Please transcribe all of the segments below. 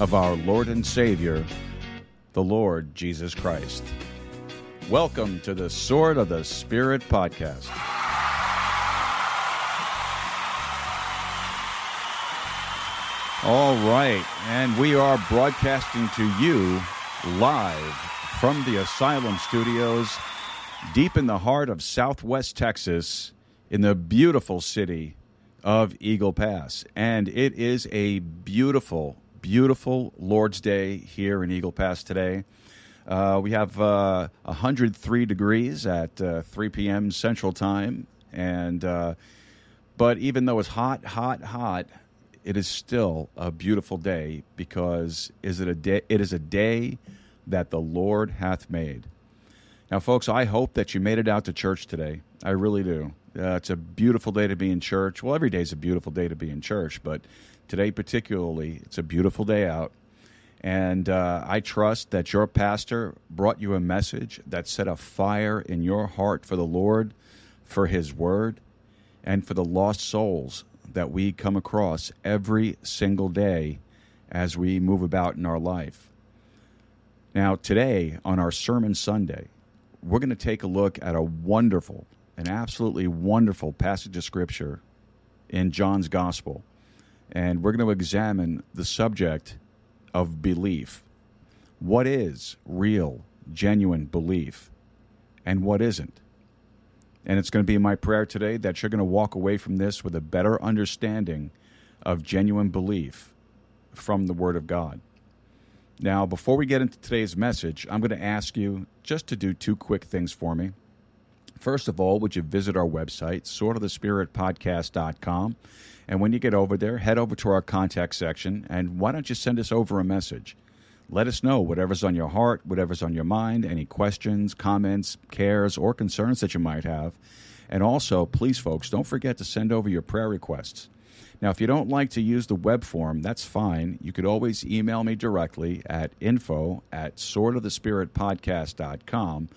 of our Lord and Savior, the Lord Jesus Christ. Welcome to the Sword of the Spirit podcast. All right, and we are broadcasting to you live from the Asylum Studios deep in the heart of southwest Texas in the beautiful city of Eagle Pass. And it is a beautiful, beautiful Lord's Day here in Eagle Pass today. Uh, we have uh, 103 degrees at uh, 3 p.m. Central Time, and uh, but even though it's hot, hot, hot, it is still a beautiful day because is it a day? It is a day that the Lord hath made. Now, folks, I hope that you made it out to church today. I really do. Uh, it's a beautiful day to be in church. Well, every day is a beautiful day to be in church, but today, particularly, it's a beautiful day out. And uh, I trust that your pastor brought you a message that set a fire in your heart for the Lord, for His Word, and for the lost souls that we come across every single day as we move about in our life. Now, today, on our Sermon Sunday, we're going to take a look at a wonderful, an absolutely wonderful passage of Scripture in John's Gospel. And we're going to examine the subject of belief. What is real, genuine belief, and what isn't? And it's going to be my prayer today that you're going to walk away from this with a better understanding of genuine belief from the Word of God. Now, before we get into today's message, I'm going to ask you just to do two quick things for me. First of all, would you visit our website, swordofthespiritpodcast.com? And when you get over there, head over to our contact section and why don't you send us over a message? Let us know whatever's on your heart, whatever's on your mind, any questions, comments, cares, or concerns that you might have. And also, please, folks, don't forget to send over your prayer requests. Now, if you don't like to use the web form, that's fine. You could always email me directly at info at swordofthespiritpodcast.com.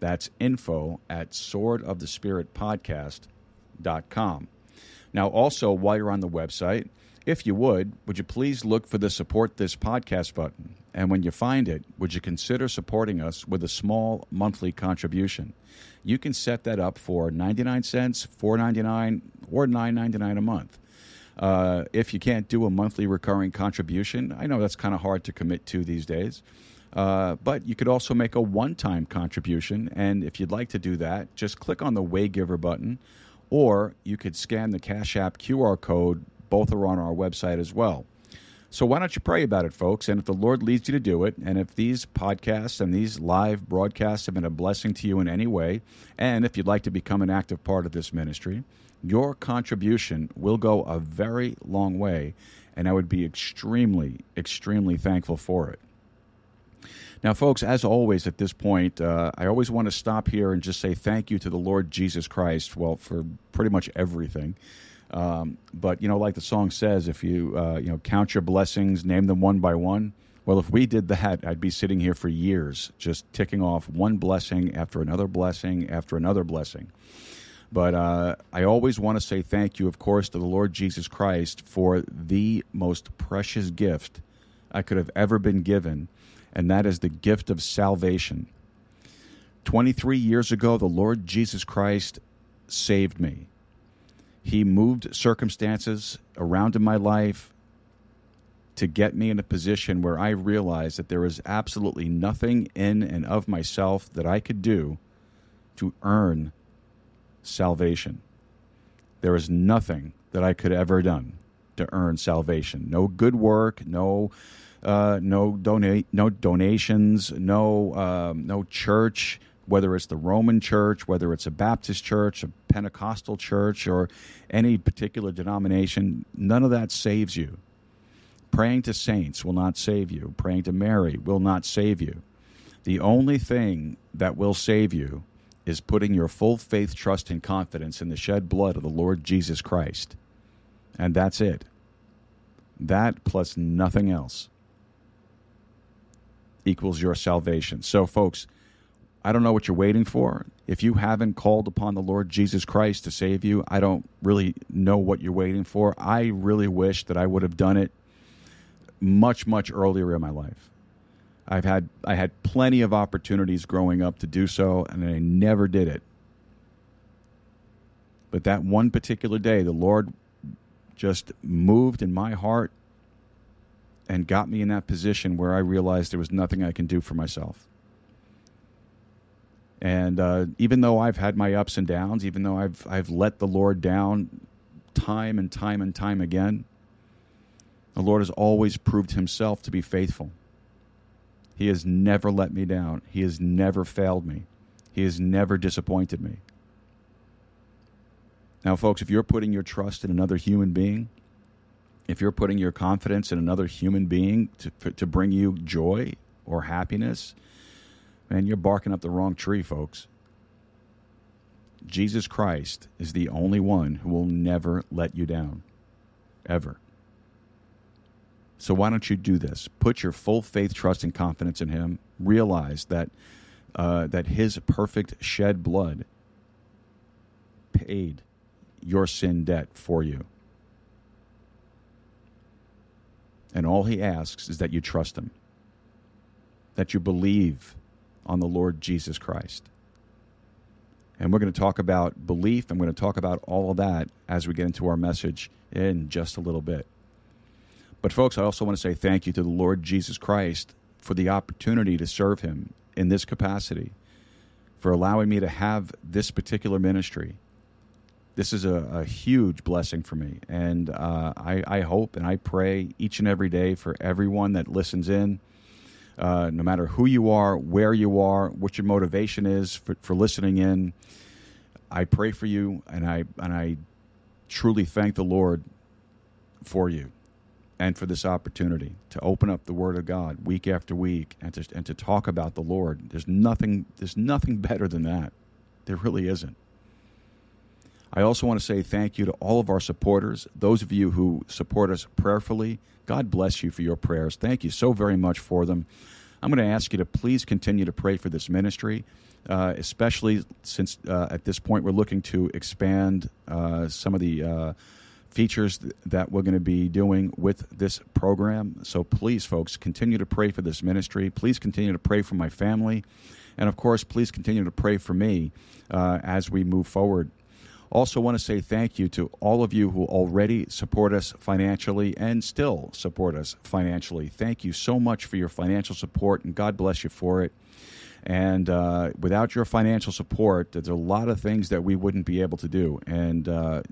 That's info at swordofthespiritpodcast.com. Now, also, while you're on the website, if you would, would you please look for the support this podcast button? And when you find it, would you consider supporting us with a small monthly contribution? You can set that up for 99 cents, 4.99, or 9.99 a month. Uh, if you can't do a monthly recurring contribution, I know that's kind of hard to commit to these days. Uh, but you could also make a one time contribution. And if you'd like to do that, just click on the Waygiver button, or you could scan the Cash App QR code. Both are on our website as well. So why don't you pray about it, folks? And if the Lord leads you to do it, and if these podcasts and these live broadcasts have been a blessing to you in any way, and if you'd like to become an active part of this ministry, your contribution will go a very long way, and I would be extremely, extremely thankful for it. Now, folks, as always at this point, uh, I always want to stop here and just say thank you to the Lord Jesus Christ, well, for pretty much everything. Um, but, you know, like the song says, if you, uh, you know, count your blessings, name them one by one. Well, if we did that, I'd be sitting here for years just ticking off one blessing after another blessing after another blessing. But uh, I always want to say thank you, of course, to the Lord Jesus Christ for the most precious gift I could have ever been given, and that is the gift of salvation. 23 years ago, the Lord Jesus Christ saved me. He moved circumstances around in my life to get me in a position where I realized that there was absolutely nothing in and of myself that I could do to earn salvation. There is nothing that I could ever done to earn salvation. No good work, no uh, no donate, no donations, no um, no church. Whether it's the Roman Church, whether it's a Baptist church, a Pentecostal church, or any particular denomination, none of that saves you. Praying to saints will not save you. Praying to Mary will not save you. The only thing that will save you is putting your full faith, trust, and confidence in the shed blood of the Lord Jesus Christ. And that's it. That plus nothing else equals your salvation. So, folks, I don't know what you're waiting for. If you haven't called upon the Lord Jesus Christ to save you, I don't really know what you're waiting for. I really wish that I would have done it much, much earlier in my life. I've had I had plenty of opportunities growing up to do so, and I never did it. But that one particular day, the Lord just moved in my heart and got me in that position where I realized there was nothing I can do for myself. And uh, even though I've had my ups and downs, even though I've I've let the Lord down time and time and time again, the Lord has always proved Himself to be faithful. He has never let me down. He has never failed me. He has never disappointed me. Now, folks, if you're putting your trust in another human being, if you're putting your confidence in another human being to, to bring you joy or happiness, man, you're barking up the wrong tree, folks. Jesus Christ is the only one who will never let you down, ever. So why don't you do this? Put your full faith, trust, and confidence in Him. Realize that uh, that His perfect shed blood paid your sin debt for you. And all He asks is that you trust Him, that you believe on the Lord Jesus Christ. And we're going to talk about belief, and we're going to talk about all of that as we get into our message in just a little bit. But, folks, I also want to say thank you to the Lord Jesus Christ for the opportunity to serve Him in this capacity, for allowing me to have this particular ministry. This is a, a huge blessing for me. And uh, I, I, hope and I pray each and every day for everyone that listens in, uh, no matter who you are, where you are, what your motivation is for, for listening in. I pray for you, and I, and I truly thank the Lord for you and for this opportunity to open up the Word of God week after week and to, and to talk about the Lord. There's nothing, there's nothing better than that. There really isn't. I also want to say thank you to all of our supporters, those of you who support us prayerfully. God bless you for your prayers. Thank you so very much for them. I'm going to ask you to please continue to pray for this ministry, uh, especially since uh, at this point we're looking to expand uh, some of the uh, features that we're going to be doing with this program. So please, folks, continue to pray for this ministry. Please continue to pray for my family. And of course, please continue to pray for me uh, as we move forward. Also, want to say thank you to all of you who already support us financially and still support us financially. Thank you so much for your financial support, and God bless you for it. And uh, without your financial support, there's a lot of things that we wouldn't be able to do. And uh,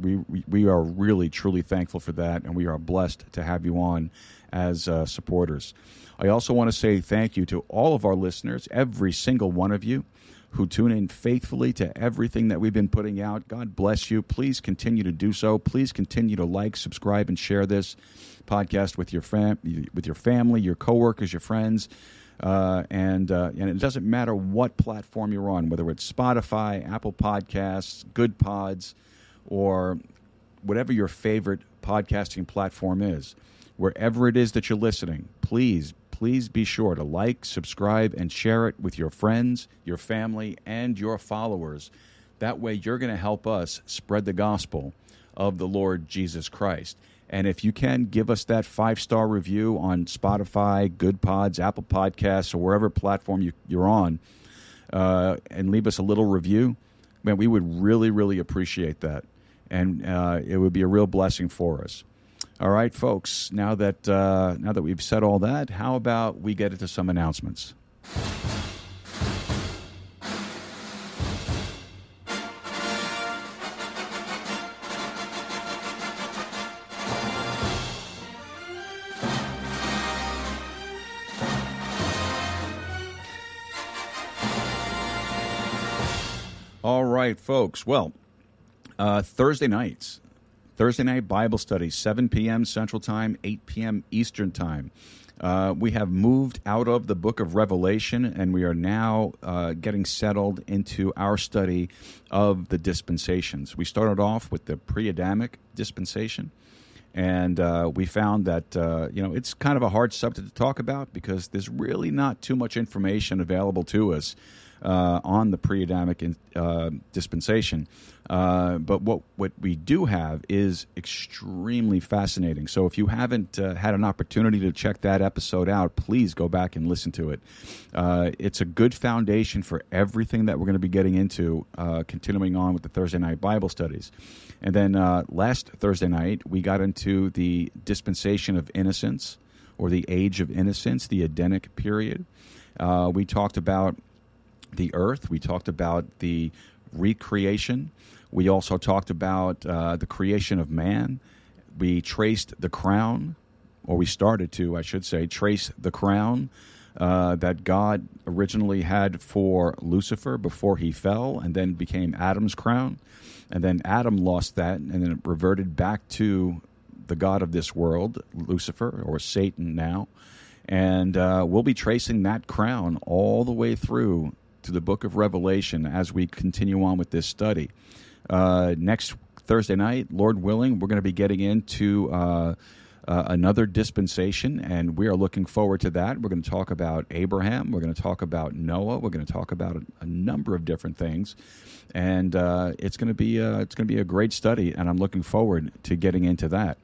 we, we are really, truly thankful for that, and we are blessed to have you on as uh, supporters. I also want to say thank you to all of our listeners, every single one of you who tune in faithfully to everything that we've been putting out. God bless you. Please continue to do so. Please continue to like, subscribe, and share this podcast with your fam- with your family, your coworkers, your friends. Uh, and uh, and it doesn't matter what platform you're on, whether it's Spotify, Apple Podcasts, Goodpods, or whatever your favorite podcasting platform is. Wherever it is that you're listening, please, please be sure to like, subscribe, and share it with your friends, your family, and your followers. That way, you're going to help us spread the gospel of the Lord Jesus Christ. And if you can, give us that five star review on Spotify, Goodpods, Apple Podcasts, or wherever platform you, are on, uh, and leave us a little review, man, we would really, really appreciate that and uh, it would be a real blessing for us. All right, folks. Now that uh, now that we've said all that, how about we get into some announcements? All right, folks. Well, uh, Thursday nights, Thursday night Bible study, 7 p.m. Central Time, 8 p.m. Eastern Time. Uh, we have moved out of the book of Revelation and we are now uh, getting settled into our study of the dispensations. We started off with the pre Adamic dispensation, and uh, we found that uh, you know it's kind of a hard subject to talk about because there's really not too much information available to us uh, on the pre-Adamic uh, dispensation. Uh, but what what we do have is extremely fascinating. So if you haven't uh, had an opportunity to check that episode out, please go back and listen to it. Uh, it's a good foundation for everything that we're going to be getting into, uh, continuing on with the Thursday night Bible studies. And then last Thursday night, we got into the dispensation of innocence or the age of innocence, the Edenic period. we talked about the earth. We talked about the recreation. We also talked about uh, the creation of man. We traced the crown, or we started to, I should say, trace the crown uh, that God originally had for Lucifer before he fell and then became Adam's crown. And then Adam lost that and then it reverted back to the God of this world, Lucifer, or Satan now. And uh, we'll be tracing that crown all the way through to the book of Revelation as we continue on with this study. Uh, next Thursday night, Lord willing, we're going to be getting into uh, uh, another dispensation, and we are looking forward to that. We're going to talk about Abraham. We're going to talk about Noah. We're going to talk about a, a number of different things, and uh, it's going to be uh, it's going to be a great study, and I'm looking forward to getting into that.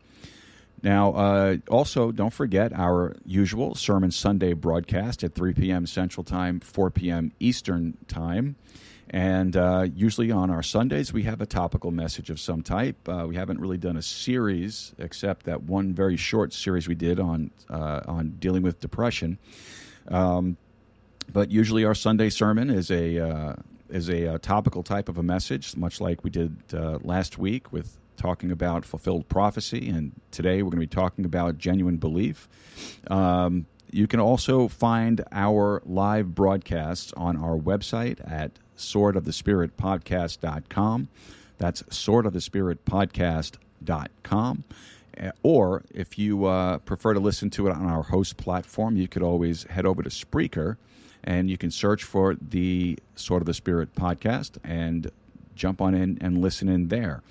Now, uh, also, don't forget our usual Sermon Sunday broadcast at 3 p.m. Central Time, 4 p.m. Eastern Time. And uh, usually on our Sundays, we have a topical message of some type. Uh, we haven't really done a series, except that one very short series we did on uh, on dealing with depression. Um, but usually, our Sunday sermon is a uh, is a, a, uh, topical type of a message, much like we did last week with talking about fulfilled prophecy, and today we're going to be talking about genuine belief. Um, you can also find our live broadcasts on our website at swordofthespiritpodcast.com. That's swordofthespiritpodcast.com. Uh, or if you uh, prefer to listen to it on our host platform, you could always head over to Spreaker and you can search for the Sword of the Spirit podcast and jump on in and listen in there.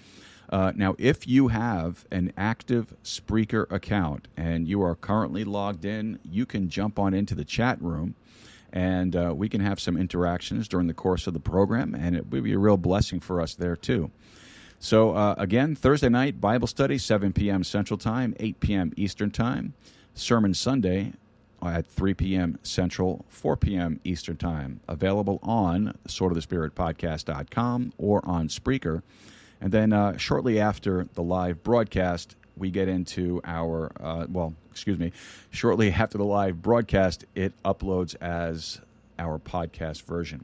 Uh, now, if you have an active Spreaker account and you are currently logged in, you can jump on into the chat room and uh, we can have some interactions during the course of the program, and it would be a real blessing for us there, too. So, uh, again, Thursday night Bible study, 7 p.m. Central Time, 8 p.m. Eastern Time. Sermon Sunday at 3 p.m. Central, 4 p.m. Eastern Time. Available on swordofthespiritpodcast.com or on Spreaker. And then uh, shortly after the live broadcast, we get into our, uh, well, excuse me, shortly after the live broadcast, it uploads as our podcast version.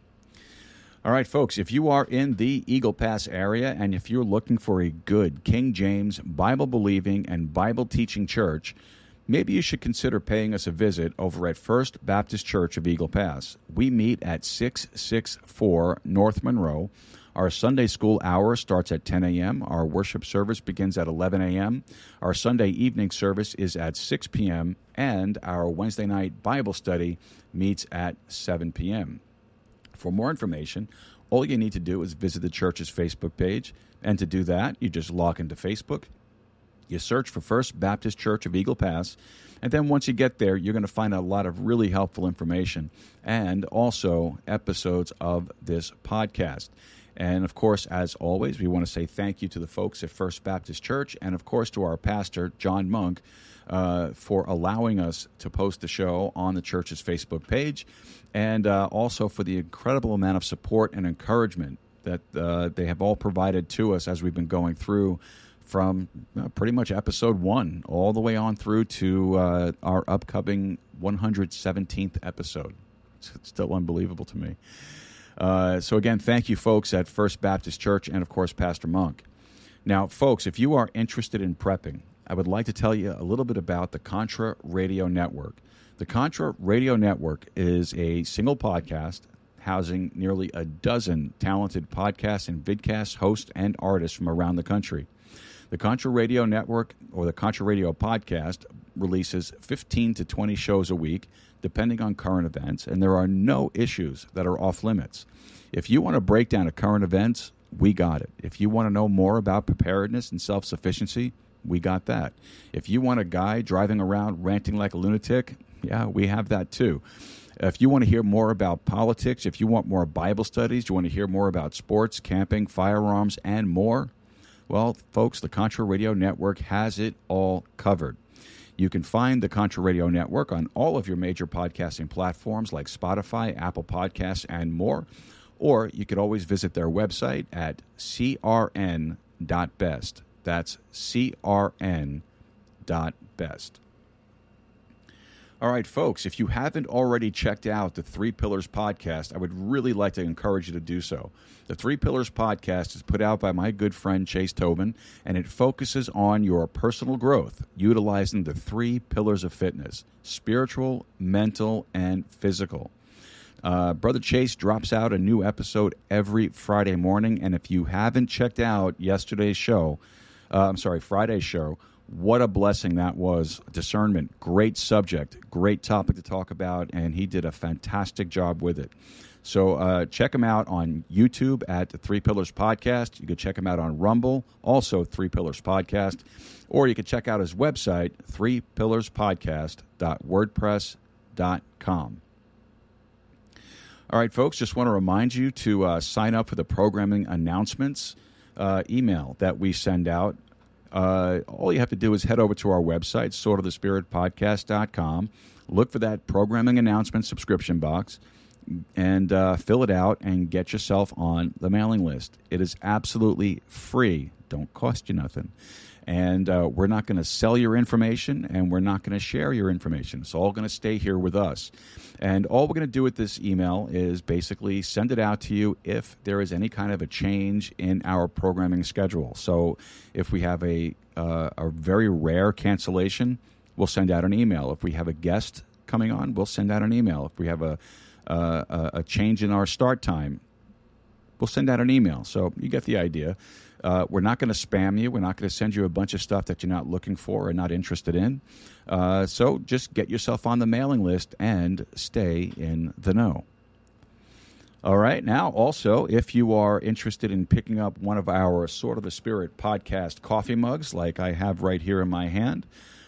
All right, folks, if you are in the Eagle Pass area and if you're looking for a good King James Bible believing and Bible teaching church, maybe you should consider paying us a visit over at First Baptist Church of Eagle Pass. We meet at 664 North Monroe our Sunday school hour starts at 10 a.m. Our worship service begins at 11 a.m. Our Sunday evening service is at 6 p.m. And our Wednesday night Bible study meets at 7 p.m. For more information, all you need to do is visit the church's Facebook page. And to do that, you just log into Facebook. You search for First Baptist Church of Eagle Pass. And then once you get there, you're going to find a lot of really helpful information and also episodes of this podcast. And of course, as always, we want to say thank you to the folks at First Baptist Church and, of course, to our pastor, John Monk, uh, for allowing us to post the show on the church's Facebook page and uh, also for the incredible amount of support and encouragement that uh, they have all provided to us as we've been going through from uh, pretty much episode one all the way on through to uh, our upcoming 117th episode. It's still unbelievable to me. Uh, so, again, thank you, folks, at First Baptist Church and, of course, Pastor Monk. Now, folks, if you are interested in prepping, I would like to tell you a little bit about the Contra Radio Network. The Contra Radio Network is a single podcast housing nearly a dozen talented podcast and vidcast hosts and artists from around the country. The Contra Radio Network or the Contra Radio Podcast releases 15 to 20 shows a week, depending on current events, and there are no issues that are off limits. If you want to break down a current events, we got it. If you want to know more about preparedness and self sufficiency, we got that. If you want a guy driving around ranting like a lunatic, yeah, we have that too. If you want to hear more about politics, if you want more Bible studies, you want to hear more about sports, camping, firearms, and more, well, folks, the Contra Radio Network has it all covered. You can find the Contra Radio Network on all of your major podcasting platforms like Spotify, Apple Podcasts, and more. Or you could always visit their website at crn.best. That's crn.best. All right, folks, if you haven't already checked out the Three Pillars podcast, I would really like to encourage you to do so. The Three Pillars podcast is put out by my good friend Chase Tobin, and it focuses on your personal growth, utilizing the three pillars of fitness spiritual, mental, and physical. Uh, Brother Chase drops out a new episode every Friday morning, and if you haven't checked out yesterday's show, uh, I'm sorry, Friday's show, what a blessing that was. Discernment, great subject, great topic to talk about, and he did a fantastic job with it. So uh, check him out on YouTube at the Three Pillars Podcast. You can check him out on Rumble, also Three Pillars Podcast, or you can check out his website, threepillarspodcast.wordpress.com. All right, folks, just want to remind you to uh, sign up for the programming announcements uh, email that we send out uh, all you have to do is head over to our website, swordofthespiritpodcast.com, look for that programming announcement subscription box, and uh, fill it out and get yourself on the mailing list. It is absolutely free, don't cost you nothing. And uh, we're not going to sell your information and we're not going to share your information. It's all going to stay here with us. And all we're going to do with this email is basically send it out to you if there is any kind of a change in our programming schedule. So if we have a, uh, a very rare cancellation, we'll send out an email. If we have a guest coming on, we'll send out an email. If we have a, uh, a change in our start time, we'll send out an email. So you get the idea. Uh, we're not going to spam you. We're not going to send you a bunch of stuff that you're not looking for or not interested in. Uh, so just get yourself on the mailing list and stay in the know. All right. Now, also, if you are interested in picking up one of our Sword of the Spirit podcast coffee mugs, like I have right here in my hand,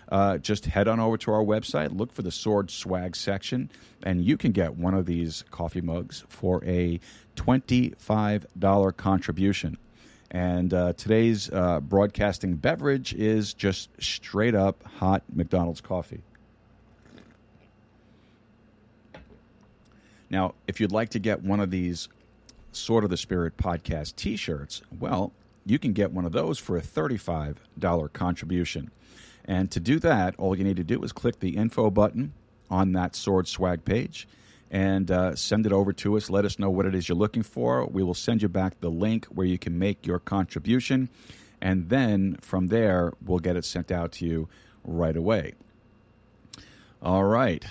uh, just head on over to our website, look for the Sword Swag section, and you can get one of these coffee mugs for a $25 contribution. And uh, today's uh, broadcasting beverage is just straight up hot McDonald's coffee. Now, if you'd like to get one of these Sword of the Spirit podcast t shirts, well, you can get one of those for a $35 contribution. And to do that, all you need to do is click the info button on that Sword Swag page and uh, send it over to us. Let us know what it is you're looking for. We will send you back the link where you can make your contribution. And then from there, we'll get it sent out to you right away. All right.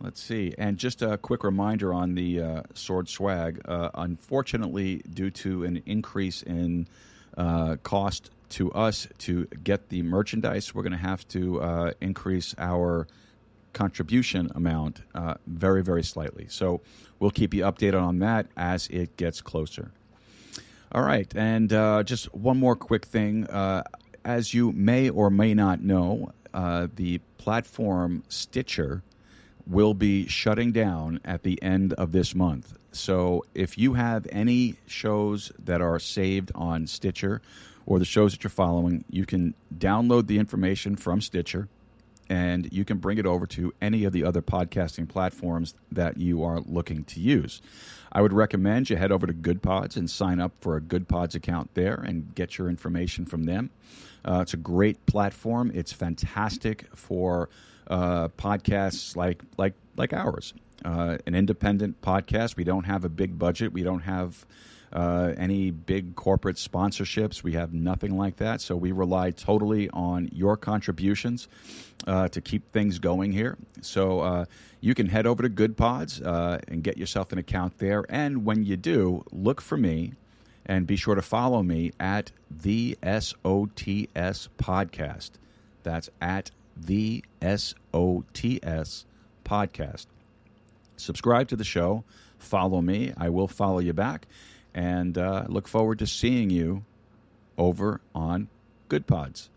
Let's see. And just a quick reminder on the uh, sword swag. Uh, unfortunately, due to an increase in uh, cost to us to get the merchandise, we're going to have to uh, increase our contribution amount uh, very, very slightly. So we'll keep you updated on that as it gets closer. All right, and uh, just one more quick thing. Uh, as you may or may not know, uh, the platform Stitcher will be shutting down at the end of this month. So if you have any shows that are saved on Stitcher or the shows that you're following, you can download the information from Stitcher and you can bring it over to any of the other podcasting platforms that you are looking to use. I would recommend you head over to Goodpods and sign up for a Goodpods account there and get your information from them. Uh, it's a great platform. It's fantastic for uh, podcasts like like like ours, uh, an independent podcast. We don't have a big budget. We don't have uh, any big corporate sponsorships. We have nothing like that. So we rely totally on your contributions uh, to keep things going here. So uh, you can head over to Goodpods uh, and get yourself an account there. And when you do, look for me and be sure to follow me at the SOTS podcast. That's at the SOTS podcast. Subscribe to the show, follow me. I will follow you back and uh, look forward to seeing you over on Goodpods.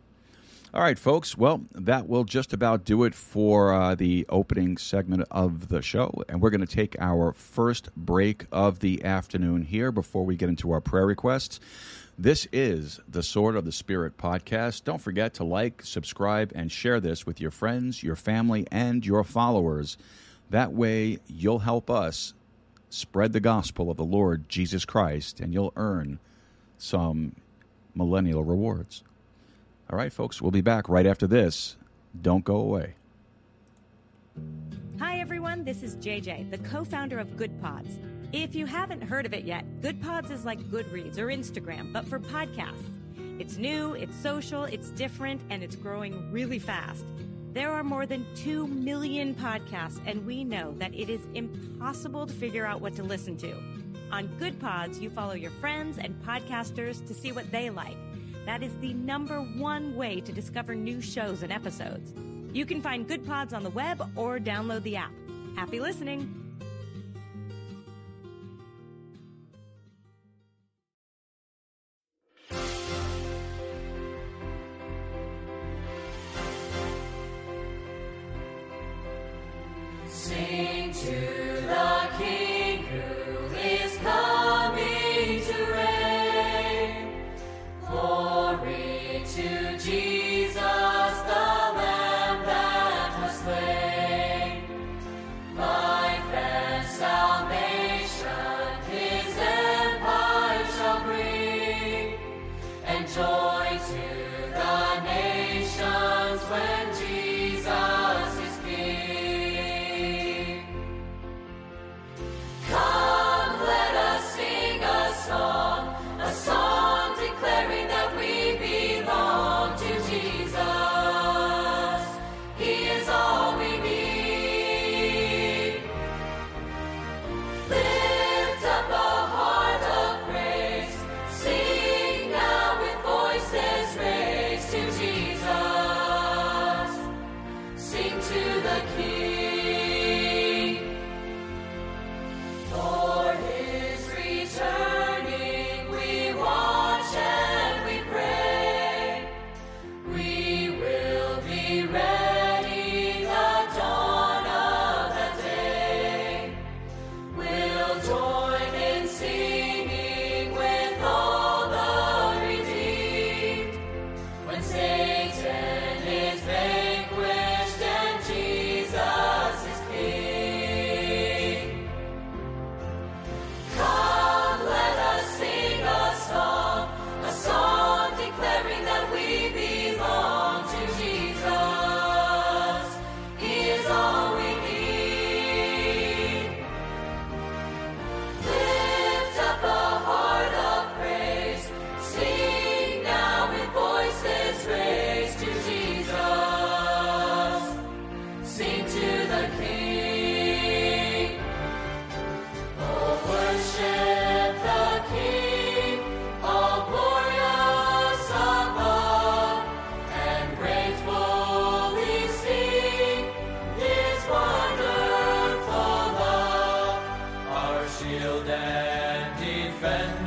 All right, folks. Well, that will just about do it for uh, the opening segment of the show. And we're going to take our first break of the afternoon here before we get into our prayer requests. This is the Sword of the Spirit podcast. Don't forget to like, subscribe, and share this with your friends, your family, and your followers. That way, you'll help us spread the gospel of the Lord Jesus Christ, and you'll earn some millennial rewards. All right, folks, we'll be back right after this. Don't go away. Hi, everyone. This is JJ, the co founder of Goodpods. If you haven't heard of it yet, Goodpods is like Goodreads or Instagram, but for podcasts. It's new, it's social, it's different, and it's growing really fast. There are more than 2 million podcasts, and we know that it is impossible to figure out what to listen to. On Goodpods, you follow your friends and podcasters to see what they like. That is the number one way to discover new shows and episodes. You can find Goodpods on the web or download the app. Happy listening! Defender,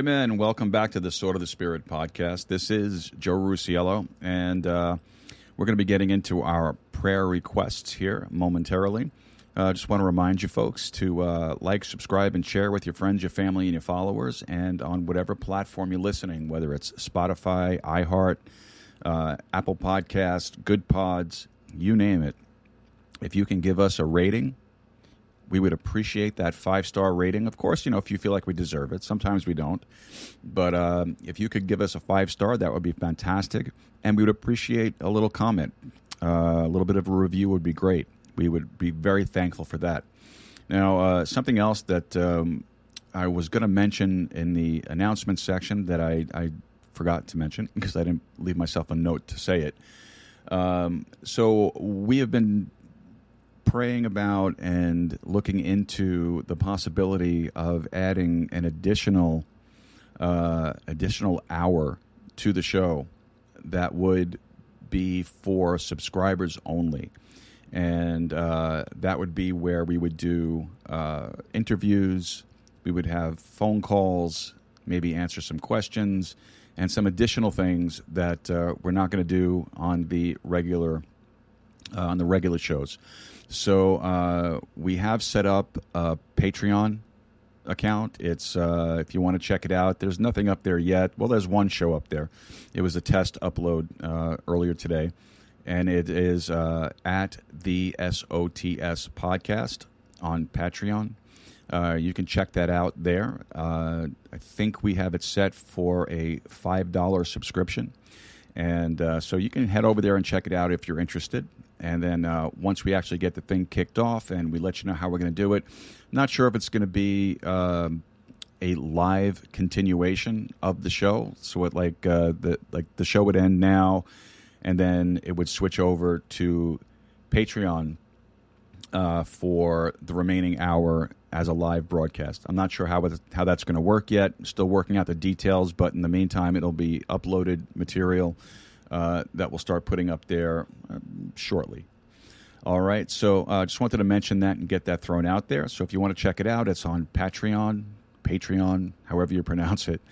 amen. Welcome back to the Sword of the Spirit podcast. This is Joe Rusiello, and uh, we're going to be getting into our prayer requests here momentarily. I uh, just want to remind you folks to uh, like, subscribe, and share with your friends, your family, and your followers, and on whatever platform you're listening, whether it's Spotify, iHeart, uh, Apple Podcast, Goodpods, you name it. If you can give us a rating we would appreciate that five star rating. Of course, you know, if you feel like we deserve it. Sometimes we don't. But um, if you could give us a five star, that would be fantastic. And we would appreciate a little comment. Uh, a little bit of a review would be great. We would be very thankful for that. Now, uh, something else that um, I was going to mention in the announcement section that I, I forgot to mention because I didn't leave myself a note to say it. Um, so we have been praying about and looking into the possibility of adding an additional uh, additional hour to the show that would be for subscribers only. And uh, that would be where we would do uh, interviews, we would have phone calls, maybe answer some questions, and some additional things that uh, we're not going to do on the regular uh, on the regular shows. So uh, we have set up a Patreon account. It's uh, if you want to check it out. There's nothing up there yet. Well, there's one show up there. It was a test upload uh, earlier today, and it is uh, at the SOTS podcast on Patreon. Uh, you can check that out there. Uh, I think we have it set for a five dollar subscription, and uh, so you can head over there and check it out if you're interested. And then uh, once we actually get the thing kicked off and we let you know how we're going to do it, not sure if it's going to be um, a live continuation of the show. So it like uh, the like the show would end now, and then it would switch over to Patreon uh, for the remaining hour as a live broadcast. I'm not sure how it, how that's going to work yet. Still working out the details, but in the meantime, it'll be uploaded material uh, that we'll start putting up there uh, shortly. All right, so I uh, just wanted to mention that and get that thrown out there. So if you want to check it out, it's on Patreon, Patreon, however you pronounce it,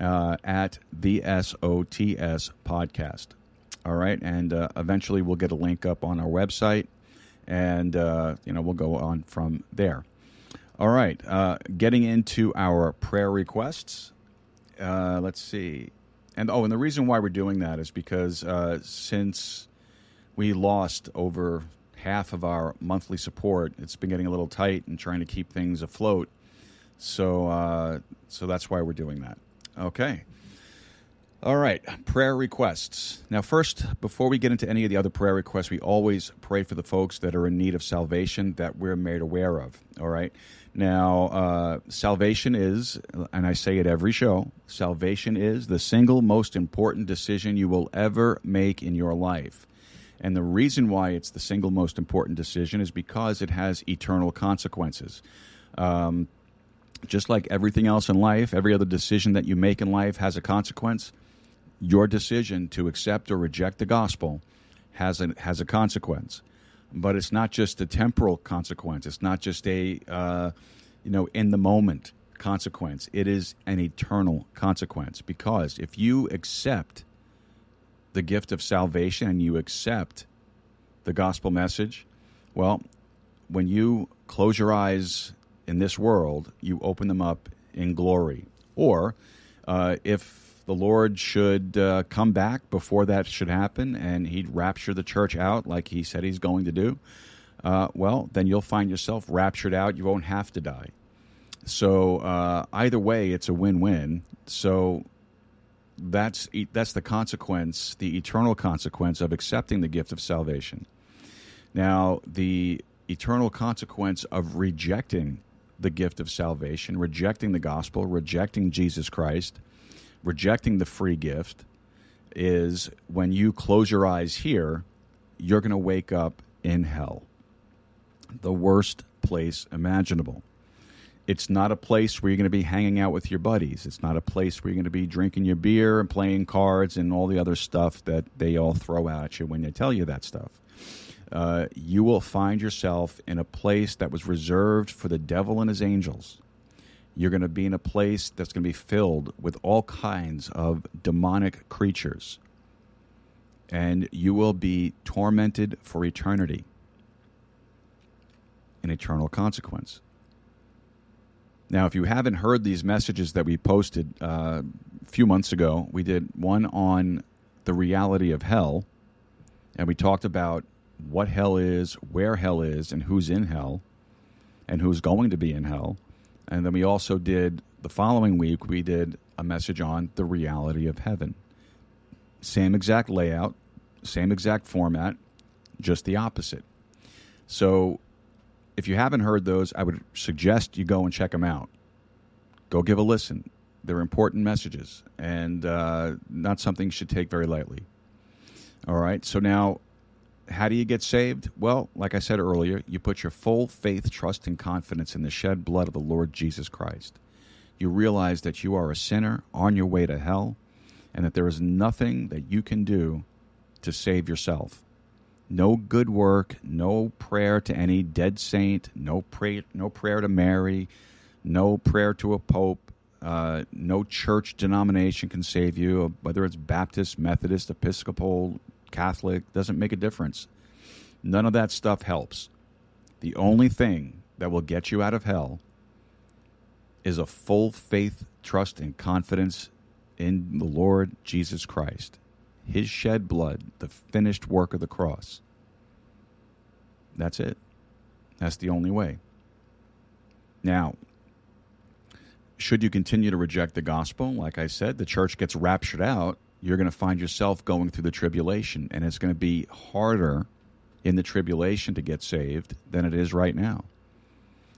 uh, at the SOTS podcast. All right, and uh, eventually we'll get a link up on our website, and you know we'll go on from there. All right, getting into our prayer requests. Let's see, and oh, and the reason why we're doing that is because uh, since we lost over half of our monthly support, it's been getting a little tight and trying to keep things afloat. So, uh, so that's why we're doing that. Okay. All right, prayer requests. Now, first, before we get into any of the other prayer requests, we always pray for the folks that are in need of salvation that we're made aware of. All right. Now, uh, salvation is, and I say it every show, salvation is the single most important decision you will ever make in your life. And the reason why it's the single most important decision is because it has eternal consequences. Um, just like everything else in life, every other decision that you make in life has a consequence your decision to accept or reject the gospel has a, has a consequence. But it's not just a temporal consequence. It's not just a uh, you know in the moment consequence. It is an eternal consequence because if you accept the gift of salvation and you accept the gospel message, well, when you close your eyes in this world, you open them up in glory. Or uh, if the Lord should uh, come back before that should happen and he'd rapture the church out like he said he's going to do, uh, well, then you'll find yourself raptured out. You won't have to die. So uh, either way, it's a win-win. So that's that's the consequence, the eternal consequence of accepting the gift of salvation. Now, the eternal consequence of rejecting the gift of salvation, rejecting the gospel, rejecting Jesus Christ, rejecting the free gift is when you close your eyes here, you're going to wake up in hell. The worst place imaginable. It's not a place where you're going to be hanging out with your buddies. It's not a place where you're going to be drinking your beer and playing cards and all the other stuff that they all throw at you when they tell you that stuff. Uh, you will find yourself in a place that was reserved for the devil and his angels. You're going to be in a place that's going to be filled with all kinds of demonic creatures. And you will be tormented for eternity, an eternal consequence. Now, if you haven't heard these messages that we posted uh, a few months ago, we did one on the reality of hell, and we talked about what hell is, where hell is, and who's in hell, and who's going to be in hell. And then we also did the following week, we did a message on the reality of heaven. Same exact layout, same exact format, just the opposite. So if you haven't heard those, I would suggest you go and check them out. Go give a listen. They're important messages and uh, not something you should take very lightly. All right. So now, how do you get saved? Well, like I said earlier, you put your full faith, trust, and confidence in the shed blood of the Lord Jesus Christ. You realize that you are a sinner on your way to hell and that there is nothing that you can do to save yourself. No good work, no prayer to any dead saint, no pray, no prayer to Mary, no prayer to a pope, uh, no church denomination can save you. Whether it's Baptist, Methodist, Episcopal, Catholic, doesn't make a difference. None of that stuff helps. The only thing that will get you out of hell is a full faith, trust, and confidence in the Lord Jesus Christ, His shed blood, the finished work of the cross. That's it. That's the only way. Now, should you continue to reject the gospel, like I said, the church gets raptured out, you're going to find yourself going through the tribulation, and it's going to be harder in the tribulation to get saved than it is right now.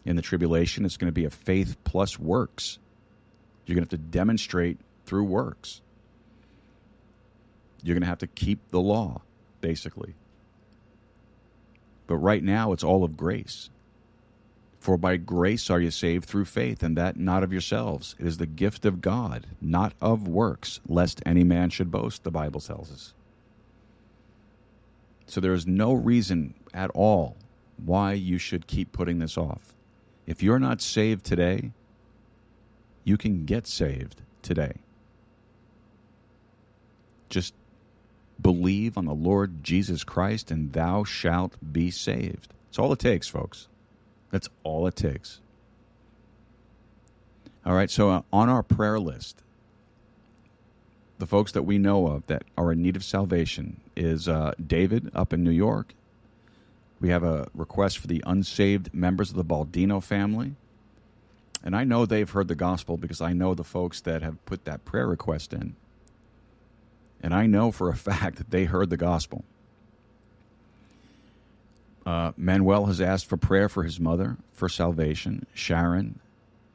In the tribulation, it's going to be a faith plus works. You're going to have to demonstrate through works. You're going to have to keep the law, basically. But right now, it's all of grace. For by grace are you saved through faith, and that not of yourselves. It is the gift of God, not of works, lest any man should boast, the Bible tells us. So there is no reason at all why you should keep putting this off. If you're not saved today, you can get saved today. Just believe on the Lord Jesus Christ, and thou shalt be saved. That's all it takes, folks. That's all it takes. All right, so uh, on our prayer list, the folks that we know of that are in need of salvation is uh, David up in New York. We have a request for the unsaved members of the Baldino family. And I know they've heard the gospel because I know the folks that have put that prayer request in. And I know for a fact that they heard the gospel. Uh, Manuel has asked for prayer for his mother for salvation. Sharon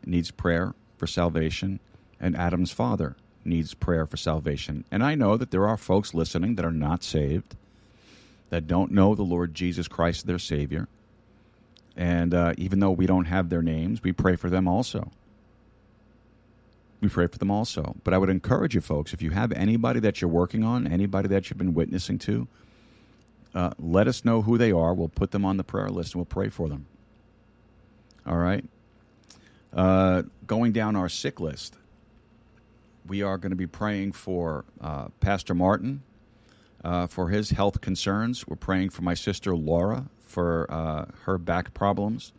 needs prayer for salvation. And Adam's father needs prayer for salvation. And I know that there are folks listening that are not saved, that don't know the Lord Jesus Christ, their Savior. And uh, even though we don't have their names, we pray for them also. We pray for them also. But I would encourage you, folks, if you have anybody that you're working on, anybody that you've been witnessing to, uh, let us know who they are. We'll put them on the prayer list and we'll pray for them. All right. Uh, going down our sick list, we are going to be praying for uh, Pastor Martin uh, for his health concerns. We're praying for my sister Laura for uh, her back problems.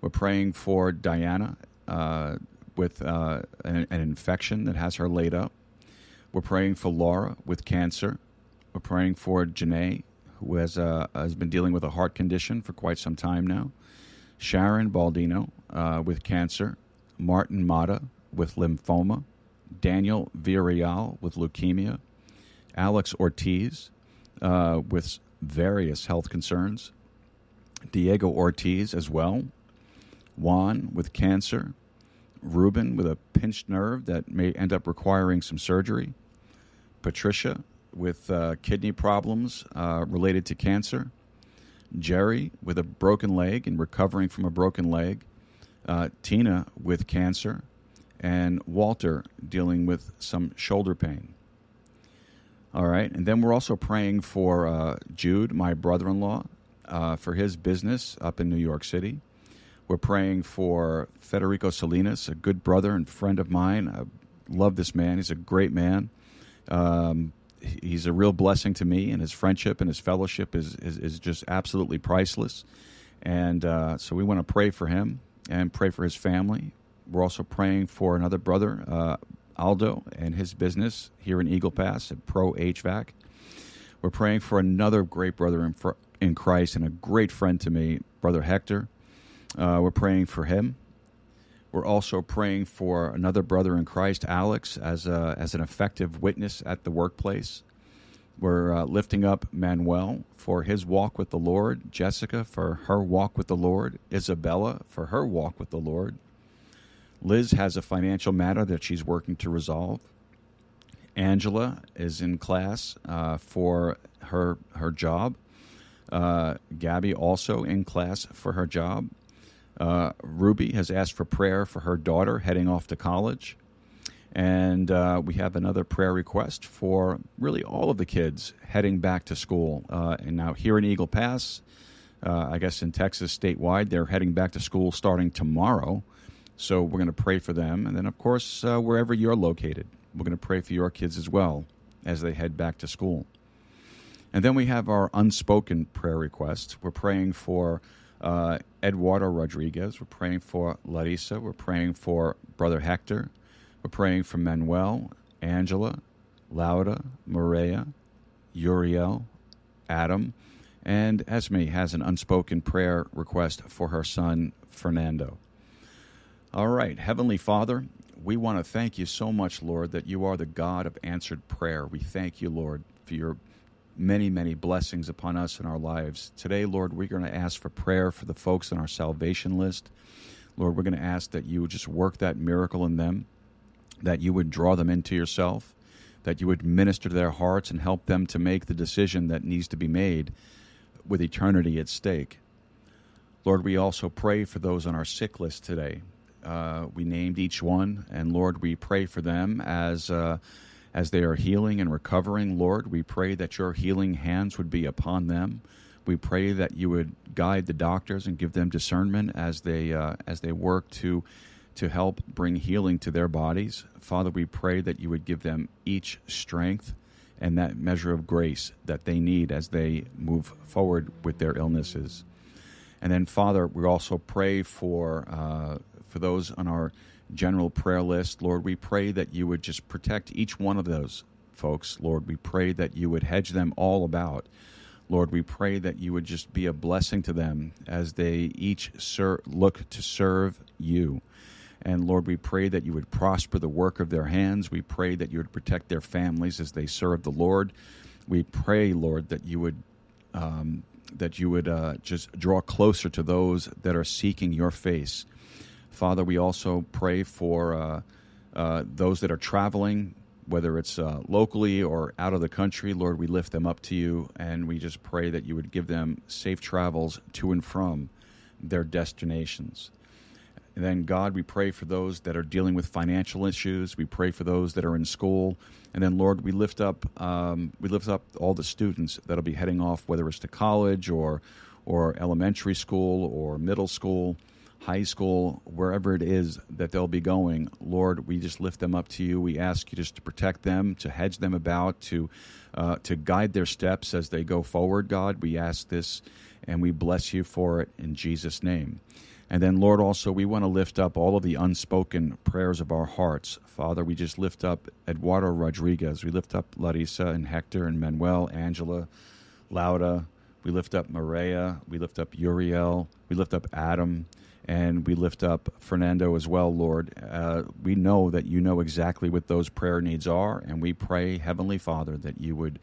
We're praying for Diana uh, with an, an infection that has her laid up. We're praying for Laura with cancer. We're praying for Janae who has uh, has been dealing with a heart condition for quite some time now. Sharon Baldino uh, with cancer, Martin Mata with lymphoma, Daniel Villarreal with leukemia, Alex Ortiz uh, with various health concerns, Diego Ortiz as well, Juan with cancer, Ruben with a pinched nerve that may end up requiring some surgery, Patricia with uh, kidney problems uh, related to cancer, Jerry with a broken leg and recovering from a broken leg, uh, Tina with cancer, and Walter dealing with some shoulder pain. All right, and then we're also praying for uh, Jude, my brother in law, uh, for his business up in New York City. We're praying for Federico Salinas, a good brother and friend of mine. I love this man, he's a great man. Um, he's a real blessing to me, and his friendship and his fellowship is is, is just absolutely priceless. And uh, so we want to pray for him and pray for his family. We're also praying for another brother, uh, Aldo and his business here in Eagle Pass at Pro HVAC. We're praying for another great brother in, in Christ and a great friend to me, Brother Hector. Uh, we're praying for him. We're also praying for another brother in Christ, Alex, as, a, as an effective witness at the workplace. We're uh, lifting up Manuel for his walk with the Lord, Jessica for her walk with the Lord, Isabella for her walk with the Lord. Liz has a financial matter that she's working to resolve. Angela is in class uh, for her her job. Uh, Gabby also in class for her job. Uh, Ruby has asked for prayer for her daughter heading off to college. And uh, we have another prayer request for really all of the kids heading back to school. Uh, and now here in Eagle Pass, uh, I guess in Texas statewide, they're heading back to school starting tomorrow. So we're going to pray for them. And then, of course, uh, wherever you're located, we're going to pray for your kids as well as they head back to school. And then we have our unspoken prayer requests. We're praying for uh, Eduardo Rodriguez. We're praying for Larissa. We're praying for Brother Hector. We're praying for Manuel, Angela, Laura, Maria, Uriel, Adam, and Esme has an unspoken prayer request for her son, Fernando. All right, Heavenly Father, we want to thank you so much, Lord, that you are the God of answered prayer. We thank you, Lord, for your many, many blessings upon us in our lives. Today, Lord, we're going to ask for prayer for the folks on our salvation list. Lord, we're going to ask that you would just work that miracle in them, that you would draw them into yourself, that you would minister to their hearts and help them to make the decision that needs to be made with eternity at stake. Lord, we also pray for those on our sick list today. Uh, we named each one, and Lord, we pray for them as uh, as they are healing and recovering. Lord, we pray that your healing hands would be upon them. We pray that you would guide the doctors and give them discernment as they uh, as they work to to help bring healing to their bodies. Father, we pray that you would give them each strength and that measure of grace that they need as they move forward with their illnesses. And then, Father, we also pray for uh, for those on our general prayer list. Lord, we pray that you would just protect each one of those folks. Lord, we pray that you would hedge them all about. Lord, we pray that you would just be a blessing to them as they each ser- look to serve you. And Lord, we pray that you would prosper the work of their hands. We pray that you would protect their families as they serve the Lord. We pray, Lord, that you would um, that you would uh, just draw closer to those that are seeking your face. Father, we also pray for uh, uh, those that are traveling, whether it's uh, locally or out of the country. Lord, we lift them up to you, and we just pray that you would give them safe travels to and from their destinations. And then, God, we pray for those that are dealing with financial issues. We pray for those that are in school. And then, Lord, we lift up um, we lift up all the students that'll be heading off, whether it's to college or or elementary school or middle school, high school, wherever it is that they'll be going. Lord, we just lift them up to you. We ask you just to protect them, to hedge them about, to uh, to guide their steps as they go forward. God, we ask this, and we bless you for it in Jesus' name. And then, Lord, also, we want to lift up all of the unspoken prayers of our hearts. Father, we just lift up Eduardo Rodriguez. We lift up Larissa and Hector and Manuel, Angela, Laura. We lift up Maria. We lift up Uriel. We lift up Adam. And we lift up Fernando as well, Lord. Uh, we know that you know exactly what those prayer needs are. And we pray, Heavenly Father, that you would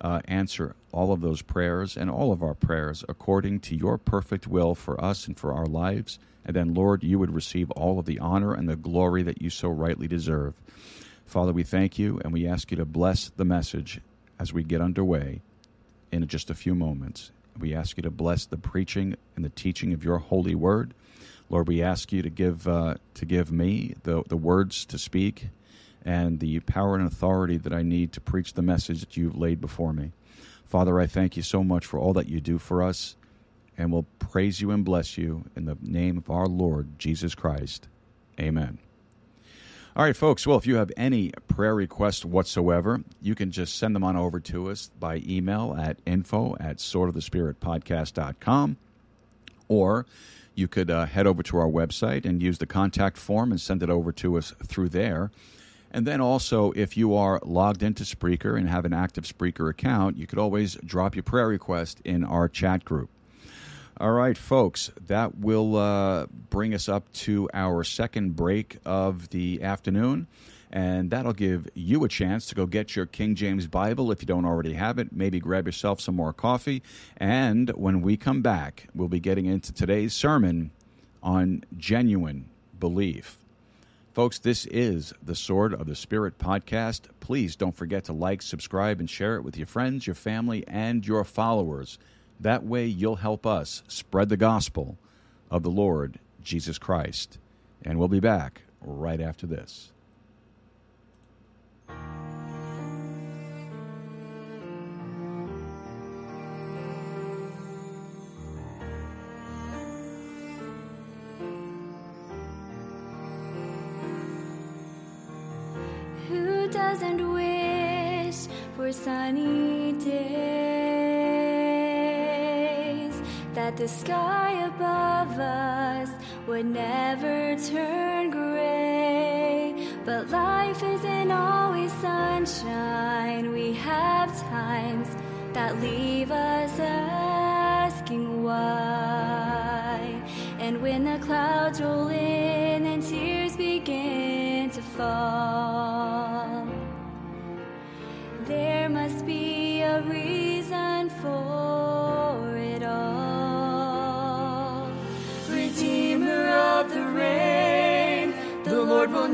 uh, answer all of those prayers and all of our prayers according to your perfect will for us and for our lives. And then, Lord, you would receive all of the honor and the glory that you so rightly deserve. Father, we thank you and we ask you to bless the message as we get underway in just a few moments. We ask you to bless the preaching and the teaching of your holy word. Lord, we ask you to give uh, to give me the, the words to speak and the power and authority that I need to preach the message that you've laid before me. Father, I thank you so much for all that you do for us, and we'll praise you and bless you in the name of our Lord Jesus Christ. Amen. All right, folks. Well, if you have any prayer requests whatsoever, you can just send them on over to us by email at info at swordofthespiritpodcast.com or you could uh, head over to our website and use the contact form and send it over to us through there. And then also, if you are logged into Spreaker and have an active Spreaker account, you could always drop your prayer request in our chat group. All right, folks, that will uh, bring us up to our second break of the afternoon. And that'll give you a chance to go get your King James Bible if you don't already have it. Maybe grab yourself some more coffee. And when we come back, we'll be getting into today's sermon on genuine belief. Folks, this is the Sword of the Spirit podcast. Please don't forget to like, subscribe, and share it with your friends, your family, and your followers. That way, you'll help us spread the gospel of the Lord Jesus Christ. And we'll be back right after this. Who doesn't wish for sunny days? That the sky above us would never turn gray. But life isn't always sunshine. We have times that leave us asking why. And when the clouds roll in and tears begin to fall, there must be a reason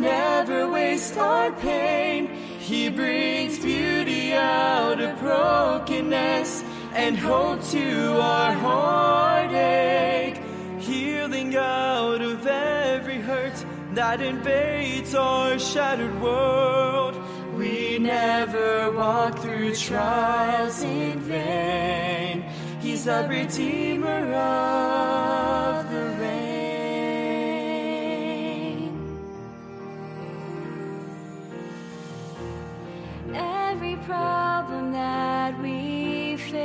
never waste our pain. He brings beauty out of brokenness and hope to our heartache. Healing out of every hurt that invades our shattered world. We never walk through trials in vain. He's the Redeemer of problem that we face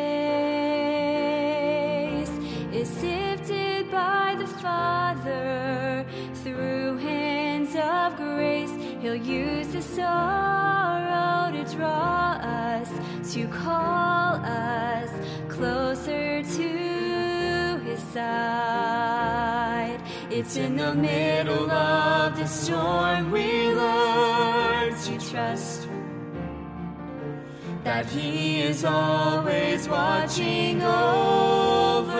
is sifted by the Father through hands of grace. He'll use the sorrow to draw us, to call us closer to His side. It's in the middle of the storm we learn to trust that He is always watching over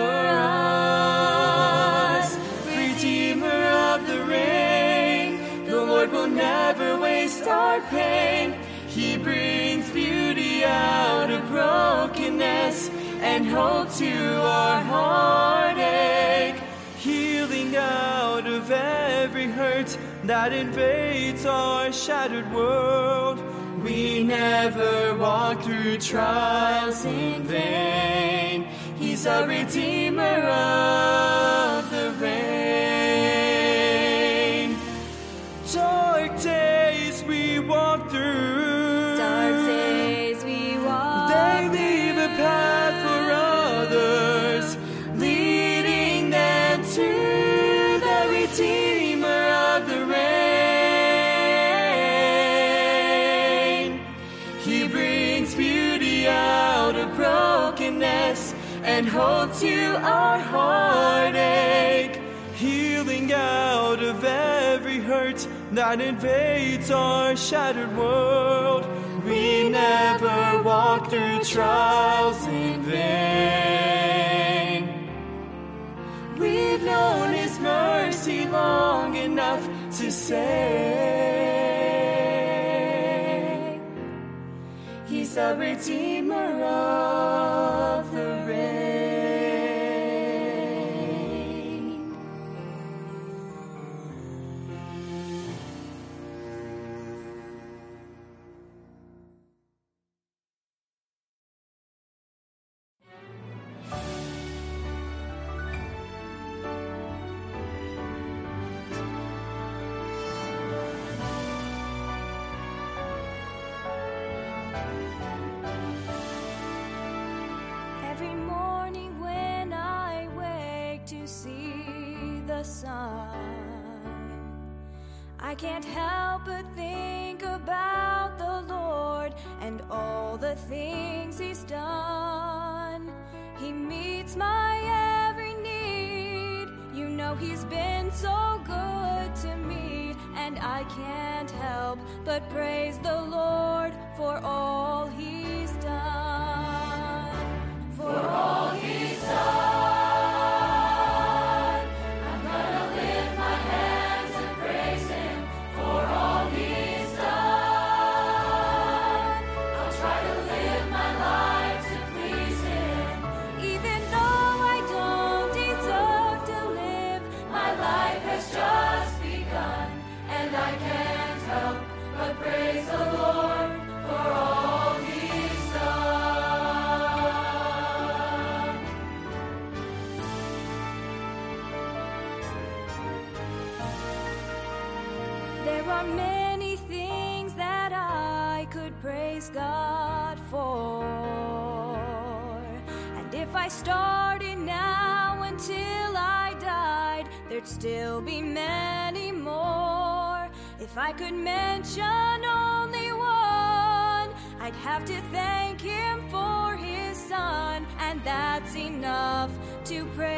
us. Redeemer of the rain, the Lord will never waste our pain. He brings beauty out of brokenness and hope to our heartache. Healing out of every hurt that invades our shattered world. We never walk through trials in vain. He's a redeemer of the rain. Hope to our heartache, healing out of every hurt that invades our shattered world. We never walk through trials in vain. We've known His mercy long enough to say He's a redeemer of have to thank Him for His Son. And that's enough to praise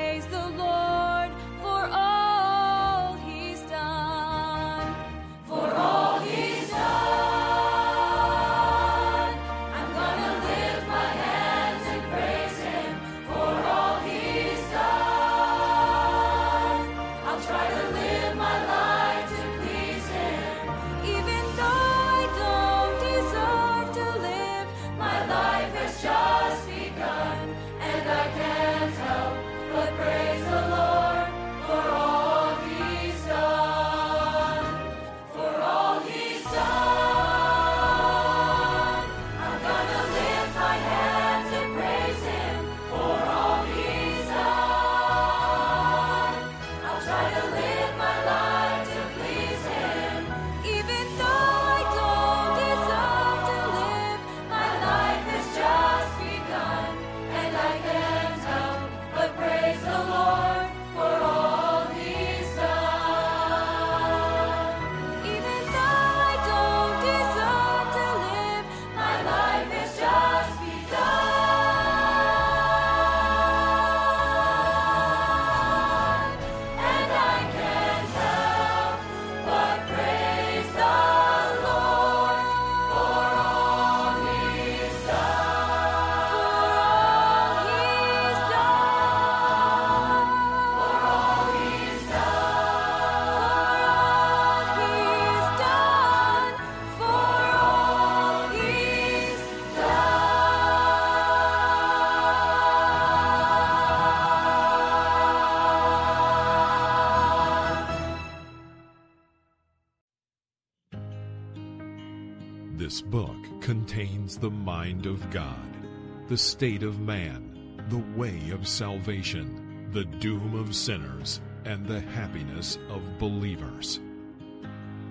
the state of man, the way of salvation, the doom of sinners, and the happiness of believers.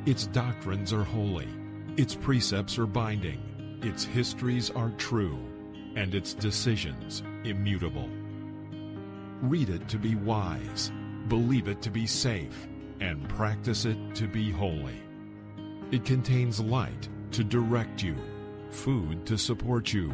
Its doctrines are holy, its precepts are binding, its histories are true, and its decisions immutable. Read it to be wise, believe it to be safe, and practice it to be holy. It contains light to direct you, food to support you,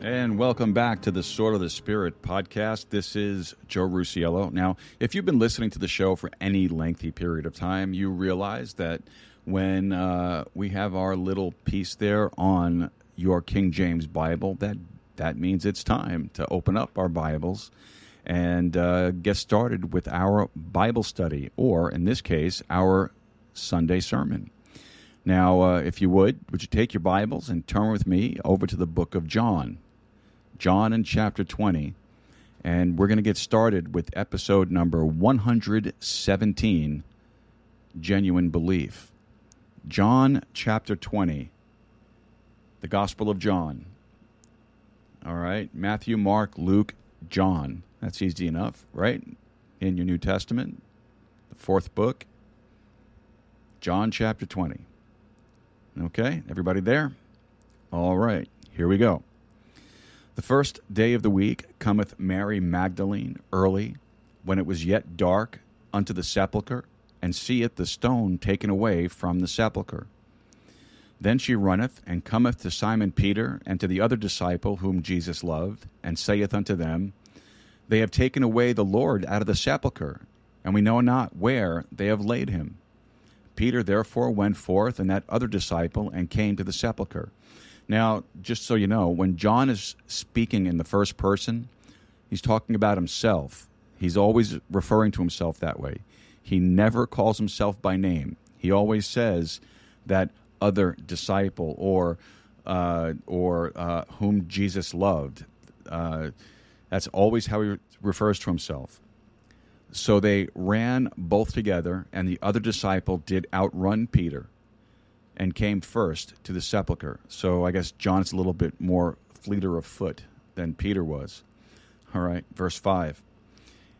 And welcome back to the Sword of the Spirit podcast. This is Joe Rusiello. Now, if you've been listening to the show for any lengthy period of time, you realize that when uh, we have our little piece there on your King James Bible, that that means it's time to open up our Bibles and uh, get started with our Bible study, or in this case, our Sunday sermon. Now, uh, if you would, would you take your Bibles and turn with me over to the book of John? John in chapter 20. And we're going to get started with episode number 117 Genuine Belief. John chapter 20, the Gospel of John. All right, Matthew, Mark, Luke, John. That's easy enough, right? In your New Testament, the fourth book, John chapter 20. Okay, everybody there? All right, here we go. The first day of the week cometh Mary Magdalene early, when it was yet dark, unto the sepulchre, and seeth the stone taken away from the sepulchre. Then she runneth, and cometh to Simon Peter, and to the other disciple whom Jesus loved, and saith unto them, They have taken away the Lord out of the sepulchre, and we know not where they have laid him. Peter therefore went forth, and that other disciple, and came to the sepulchre. Now, just so you know, when John is speaking in the first person, he's talking about himself. He's always referring to himself that way. He never calls himself by name. He always says that other disciple or uh, or uh, whom Jesus loved. Uh, that's always how he refers to himself. So they ran both together, and the other disciple did outrun Peter and came first to the sepulchre. So I guess John's a little bit more fleeter of foot than Peter was. All right, verse 5.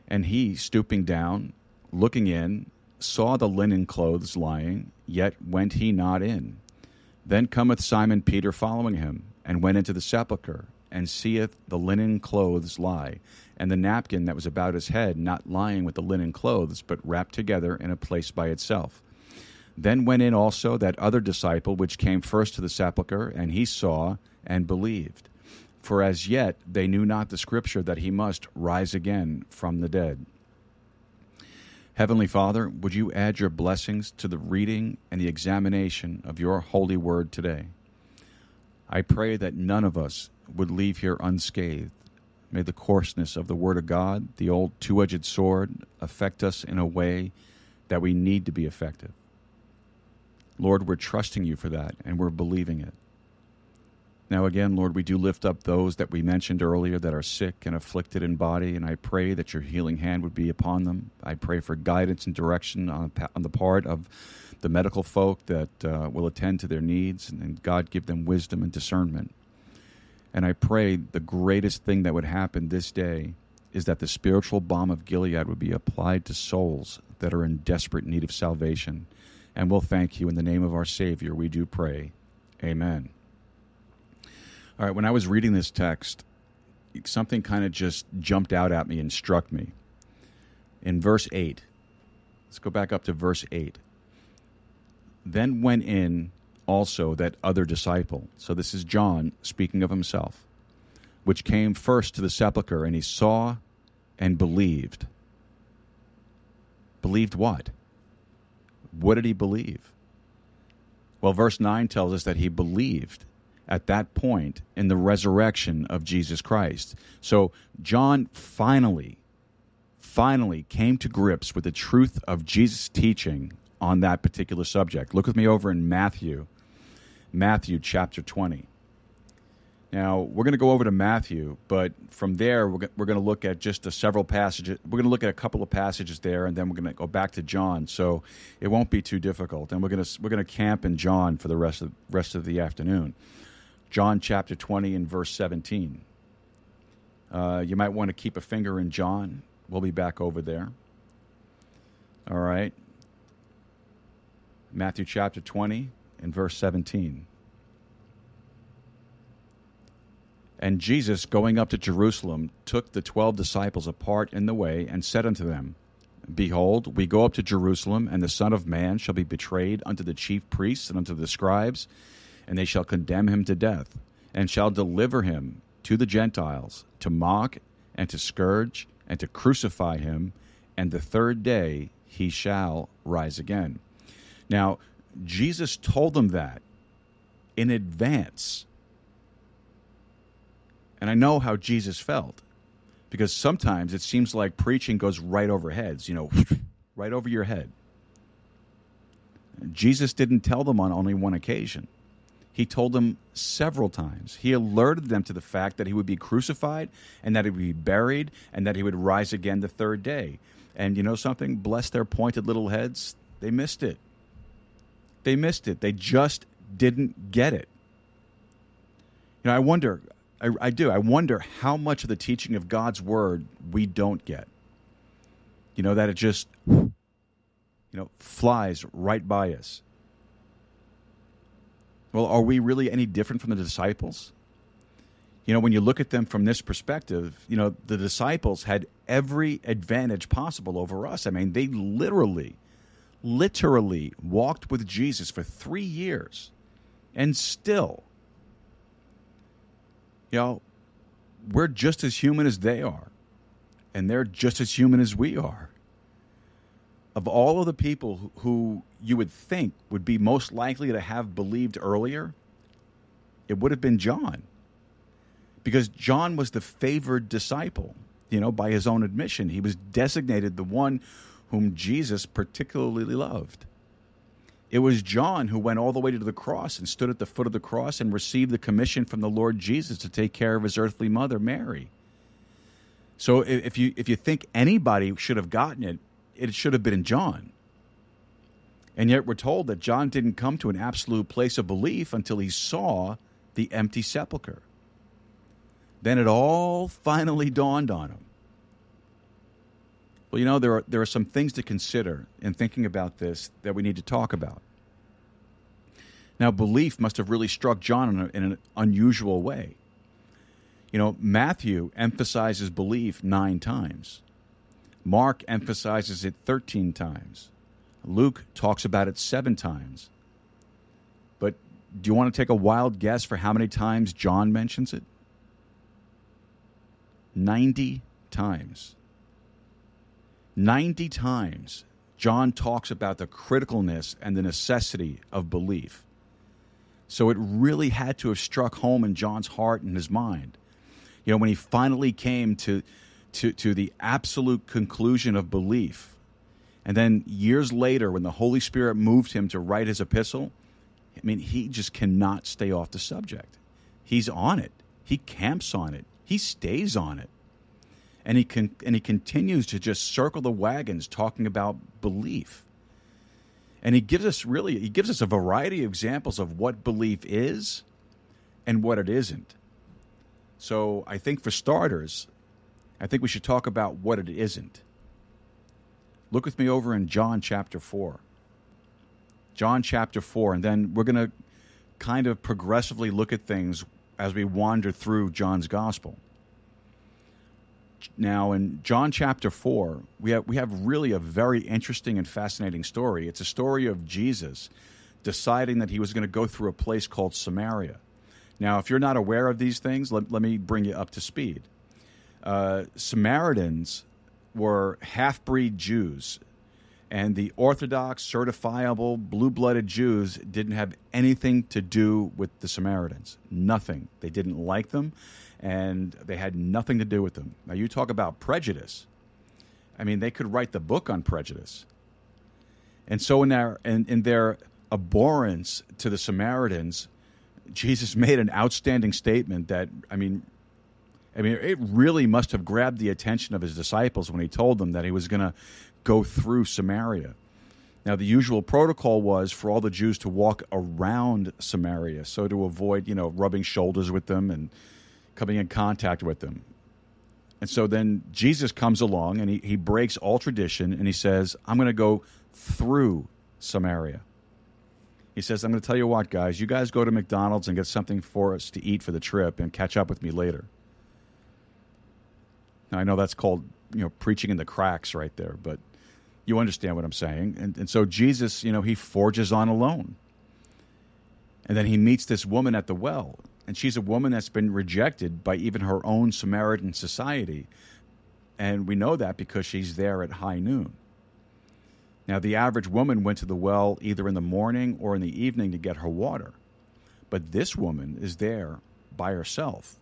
And he, stooping down, looking in, saw the linen clothes lying, yet went he not in. Then cometh Simon Peter following him, and went into the sepulchre, and seeth the linen clothes lie, and the napkin that was about his head not lying with the linen clothes, but wrapped together in a place by itself. Then went in also that other disciple which came first to the sepulchre, and he saw and believed. For as yet they knew not the scripture that he must rise again from the dead. Heavenly Father, would you add your blessings to the reading and the examination of your holy word today? I pray that none of us would leave here unscathed. May the coarseness of the Word of God, the old two edged sword, affect us in a way that we need to be effective. Lord, we're trusting you for that and we're believing it. Now, again, Lord, we do lift up those that we mentioned earlier that are sick and afflicted in body, and I pray that your healing hand would be upon them. I pray for guidance and direction on, the part of the medical folk that uh, will attend to their needs, and, and God give them wisdom and discernment. And I pray the greatest thing that would happen this day is that the spiritual balm of Gilead would be applied to souls that are in desperate need of salvation. And we'll thank you in the name of our Savior, we do pray. Amen. All right, when I was reading this text, something kind of just jumped out at me and struck me. In verse 8, let's go back up to verse 8. Then went in also that other disciple. So this is John speaking of himself, which came first to the sepulchre, and he saw and believed. Believed what? What did he believe? Well, verse 9 tells us that he believed at that point in the resurrection of Jesus Christ. So John finally, finally came to grips with the truth of Jesus' teaching on that particular subject. Look with me over in Matthew, Matthew chapter 20. Now, we're going to go over to Matthew, but from there, we're, going to look at just a several passages. We're going to look at a couple of passages there, and then we're going to go back to John. So it won't be too difficult. And we're going to, we're going to camp in John for the rest of, rest of the afternoon. John chapter 20 and verse 17. Uh, you might want to keep a finger in John. We'll be back over there. All right. Matthew chapter 20 and verse 17. And Jesus, going up to Jerusalem, took the twelve disciples apart in the way and said unto them, Behold, we go up to Jerusalem, and the Son of Man shall be betrayed unto the chief priests and unto the scribes, and they shall condemn him to death, and shall deliver him to the Gentiles to mock and to scourge and to crucify him, and the third day he shall rise again. Now, Jesus told them that in advance. And I know how Jesus felt because sometimes it seems like preaching goes right over heads, you know, right over your head. Jesus didn't tell them on only one occasion. He told them several times. He alerted them to the fact that he would be crucified and that he would be buried and that he would rise again the third day. And you know something? Bless their pointed little heads. They missed it. They missed it. They just didn't get it. You know, I wonder, I, I do, I wonder how much of the teaching of God's word we don't get. You know, that it just, you know, flies right by us. Well, are we really any different from the disciples? You know, when you look at them from this perspective, you know, the disciples had every advantage possible over us. I mean, they literally, literally walked with Jesus for three years and still, you know, we're just as human as they are, and they're just as human as we are. Of all of the people who you would think would be most likely to have believed earlier, it would have been John. Because John was the favored disciple, you know, by his own admission. He was designated the one whom Jesus particularly loved. It was John who went all the way to the cross and stood at the foot of the cross and received the commission from the Lord Jesus to take care of his earthly mother, Mary. So if you if you think anybody should have gotten it, it should have been John. And yet we're told that John didn't come to an absolute place of belief until he saw the empty sepulchre. Then it all finally dawned on him. Well, you know, there are, there are some things to consider in thinking about this that we need to talk about. Now, belief must have really struck John in, a, in an unusual way. You know, Matthew emphasizes belief nine times, Mark emphasizes it 13 times, Luke talks about it seven times. But do you want to take a wild guess for how many times John mentions it? 90 times. 90 times, John talks about the criticalness and the necessity of belief. So it really had to have struck home in John's heart and his mind. You know, when he finally came to, to, to the absolute conclusion of belief, and then years later, when the Holy Spirit moved him to write his epistle, I mean, he just cannot stay off the subject. He's on it, he camps on it, he stays on it and he can and he continues to just circle the wagons talking about belief. And he gives us really he gives us a variety of examples of what belief is and what it isn't. So i think for starters i think we should talk about what it isn't. Look with me over in john chapter 4 john chapter 4 and then we're going to kind of progressively look at things as we wander through john's gospel now in John chapter 4, we have, we have really a very interesting and fascinating story. It's a story of Jesus deciding that he was going to go through a place called Samaria. Now, if you're not aware of these things, let, let me bring you up to speed. Uh, Samaritans were half breed Jews, and the Orthodox, certifiable, blue blooded Jews didn't have anything to do with the Samaritans. Nothing. They didn't like them and they had nothing to do with them. Now, you talk about prejudice. I mean, they could write the book on prejudice. And so, in their, in, in their abhorrence to the Samaritans, Jesus made an outstanding statement that, I mean, I mean, it really must have grabbed the attention of his disciples when he told them that he was going to go through Samaria. Now, the usual protocol was for all the Jews to walk around Samaria, so to avoid, you know, rubbing shoulders with them and coming in contact with them. And so then Jesus comes along and he, he breaks all tradition and he says, I'm going to go through Samaria. He says, I'm going to tell you what, guys, you guys go to McDonald's and get something for us to eat for the trip and catch up with me later. Now, I know that's called, you know, preaching in the cracks right there, but you understand what I'm saying. And, and so Jesus, you know, he forges on alone. And then he meets this woman at the well and she's a woman that's been rejected by even her own Samaritan society. And we know that because she's there at high noon. Now, the average woman went to the well either in the morning or in the evening to get her water. But this woman is there by herself.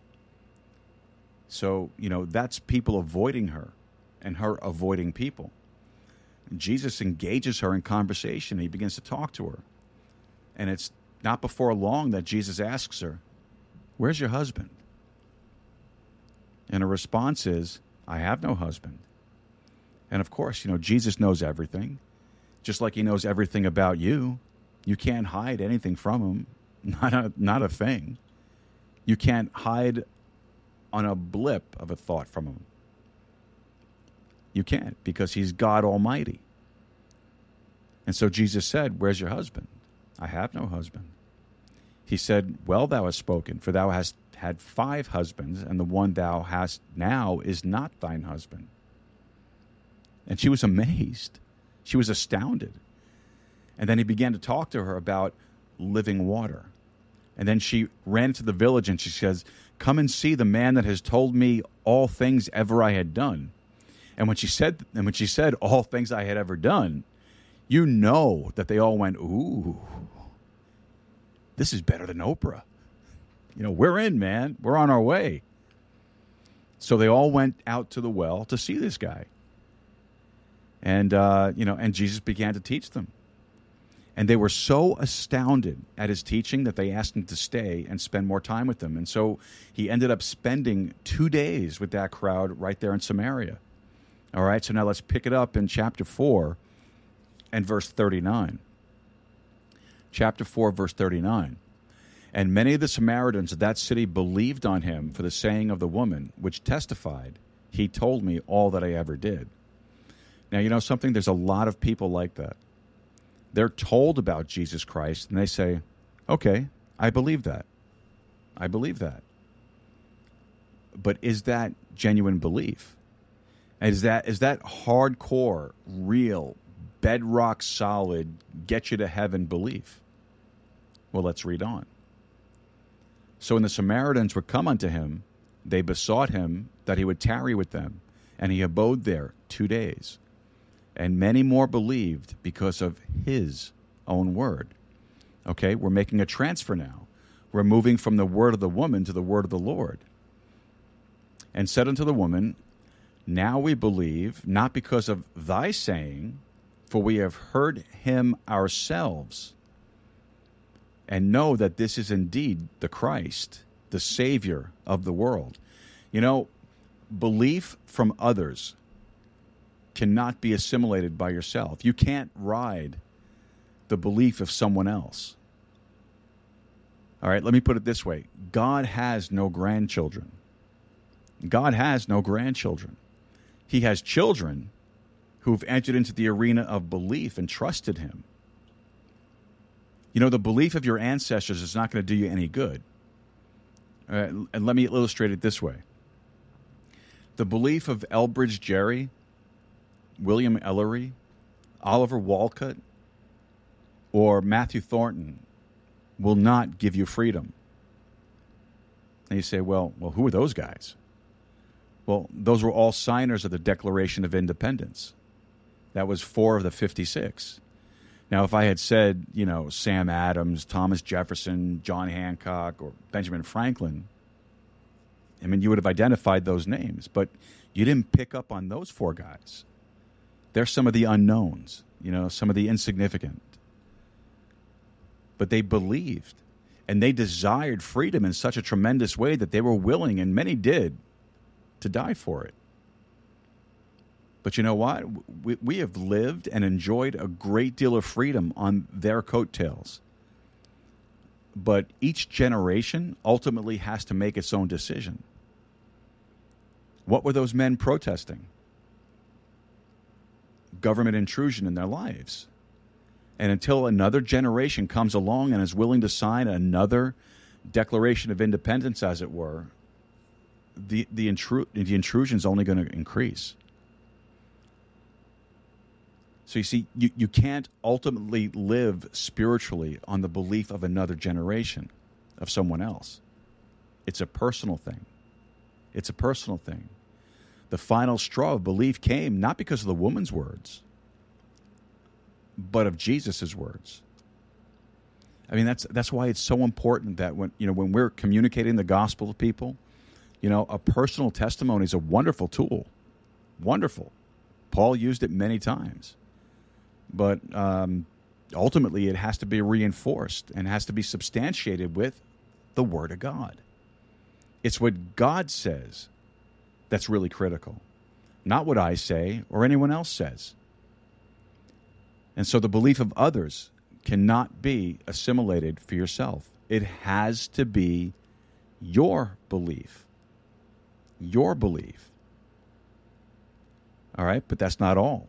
So, you know, that's people avoiding her and her avoiding people. And Jesus engages her in conversation. He begins to talk to her. And it's not before long that Jesus asks her, Where's your husband? And her response is, I have no husband. And of course, you know, Jesus knows everything, just like he knows everything about you. You can't hide anything from him, not a, not a thing. You can't hide on a blip of a thought from him. You can't because he's God Almighty. And so Jesus said, Where's your husband? I have no husband. He said, Well, thou hast spoken, for thou hast had five husbands, and the one thou hast now is not thine husband. And she was amazed. She was astounded. And then he began to talk to her about living water. And then she ran to the village and she says, Come and see the man that has told me all things ever I had done. And when she said and when she said all things I had ever done, you know that they all went, Ooh, this is better than Oprah. You know, we're in, man. We're on our way. So they all went out to the well to see this guy. And uh, you know, and Jesus began to teach them. And they were so astounded at his teaching that they asked him to stay and spend more time with them. And so he ended up spending two days with that crowd right there in Samaria. All right, so now let's pick it up in chapter 4 and verse 39. Chapter 4, verse 39. And many of the Samaritans of that city believed on him for the saying of the woman, which testified, He told me all that I ever did. Now, you know something? There's a lot of people like that they're told about Jesus Christ and they say, okay, I believe that. I believe that. But is that genuine belief? Is that is that hardcore, real, bedrock solid, get you to heaven belief? Well, let's read on. So when the Samaritans were come unto him, they besought him that he would tarry with them, and he abode there two days and many more believed because of his own word. Okay, we're making a transfer now. We're moving from the word of the woman to the word of the Lord. And said unto the woman, Now we believe, not because of thy saying, for we have heard him ourselves, and know that this is indeed the Christ, the Savior of the world. You know, belief from others cannot be assimilated by yourself. You can't ride the belief of someone else. All right, let me put it this way God has no grandchildren. God has no grandchildren. He has children who've entered into the arena of belief and trusted Him. You know, the belief of your ancestors is not going to do you any good. Uh, and let me illustrate it this way the belief of Elbridge Gerry William Ellery, Oliver Wolcott, or Matthew Thornton will not give you freedom. And you say, well, well, who are those guys? Well, those were all signers of the Declaration of Independence. That was four of the 56. Now, if I had said, you know, Sam Adams, Thomas Jefferson, John Hancock, or Benjamin Franklin, I mean, you would have identified those names, but you didn't pick up on those four guys. They're some of the unknowns, you know, some of the insignificant. But they believed and they desired freedom in such a tremendous way that they were willing, and many did, to die for it. But you know what? We, we have lived and enjoyed a great deal of freedom on their coattails. But each generation ultimately has to make its own decision. What were those men protesting? government intrusion in their lives. And until another generation comes along and is willing to sign another Declaration of Independence, as it were, the, the, intru- the intrusion is only going to increase. So you see, you, you can't ultimately live spiritually on the belief of another generation, of someone else. It's a personal thing. It's a personal thing the final straw of belief came not because of the woman's words, but of Jesus' words. I mean, that's that's why it's so important that when you know when we're communicating the gospel to people, you know, a personal testimony is a wonderful tool, wonderful. Paul used it many times, but um, ultimately it has to be reinforced and has to be substantiated with the Word of God. It's what God says that's really critical, not what I say or anyone else says. And so the belief of others cannot be assimilated for yourself. It has to be your belief. Your belief. All right, but that's not all.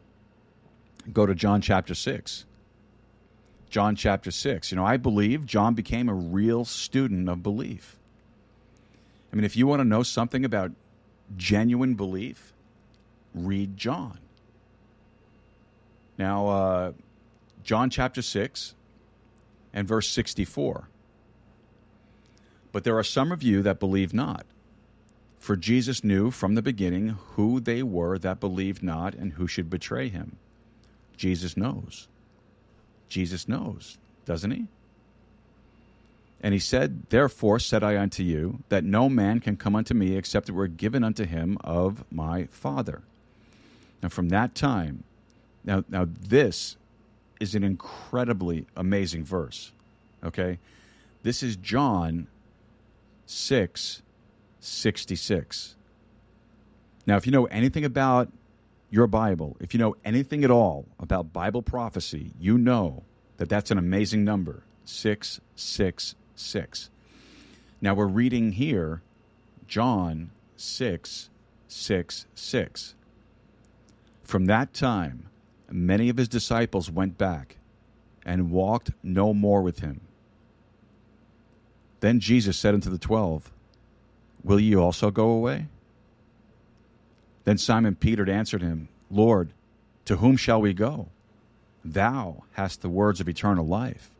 Go to John chapter 6. John chapter 6. You know, I believe John became a real student of belief. I mean, if you want to know something about genuine belief, read John. Now, uh, John chapter 6 and verse 64. But there are some of you that believe not. For Jesus knew from the beginning who they were that believed not and who should betray him. Jesus knows. Jesus knows, doesn't he? And he said, Therefore said I unto you, that no man can come unto me except it were given unto him of my Father. Now, from that time, now, now this is an incredibly amazing verse. Okay? This is John 6 66. Now, if you know anything about your Bible, if you know anything at all about Bible prophecy, you know that that's an amazing number 666. Now, we're reading here John 6 6 6. From that time, many of his disciples went back and walked no more with him. Then Jesus said unto the twelve, Will ye also go away? Then Simon Peter answered him, Lord, to whom shall we go? Thou hast the words of eternal life,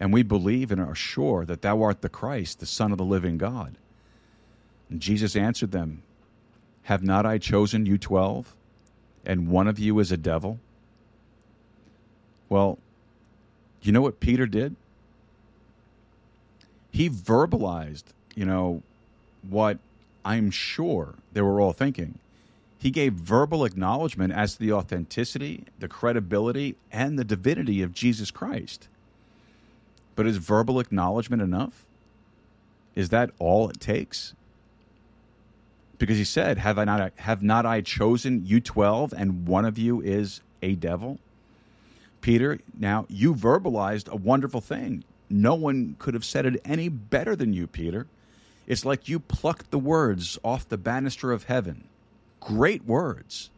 and we believe and are sure that thou art the Christ, the Son of the living God. And Jesus answered them, Have not I chosen you twelve, and one of you is a devil? Well, you know what Peter did? He verbalized, you know, what I'm sure they were all thinking. He gave verbal acknowledgement as to the authenticity, the credibility, and the divinity of Jesus Christ. But is verbal acknowledgement enough? Is that all it takes? Because he said, "Have I not have not I chosen you twelve, and one of you is a devil?" Peter, now you verbalized a wonderful thing. No one could have said it any better than you, Peter. It's like you plucked the words off the banister of heaven. Great words.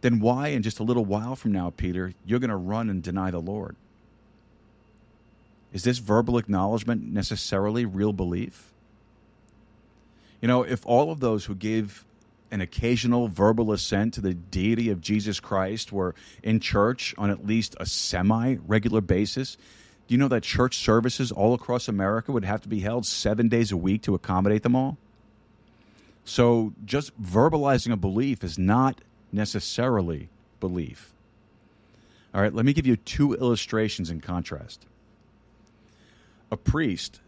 Then why, in just a little while from now, Peter, you're going to run and deny the Lord? Is this verbal acknowledgement necessarily real belief? You know, if all of those who gave an occasional verbal assent to the deity of Jesus Christ were in church on at least a semi regular basis, do you know that church services all across America would have to be held seven days a week to accommodate them all? So just verbalizing a belief is not necessarily belief. All right, let me give you two illustrations in contrast. A priest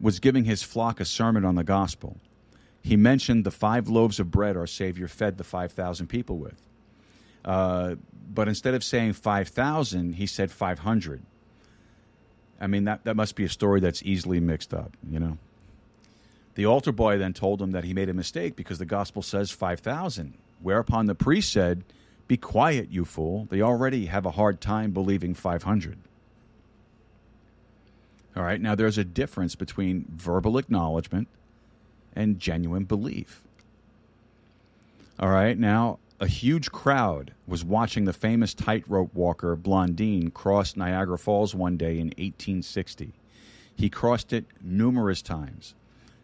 was giving his flock a sermon on the gospel. He mentioned the five loaves of bread our Savior fed the 5,000 people with. Uh, but instead of saying 5,000, he said 500. I mean, that, that must be a story that's easily mixed up, you know? The altar boy then told him that he made a mistake because the gospel says 5,000. Whereupon the priest said, Be quiet, you fool. They already have a hard time believing 500. All right, now there's a difference between verbal acknowledgement and genuine belief. All right, now a huge crowd was watching the famous tightrope walker Blondin cross Niagara Falls one day in 1860. He crossed it numerous times,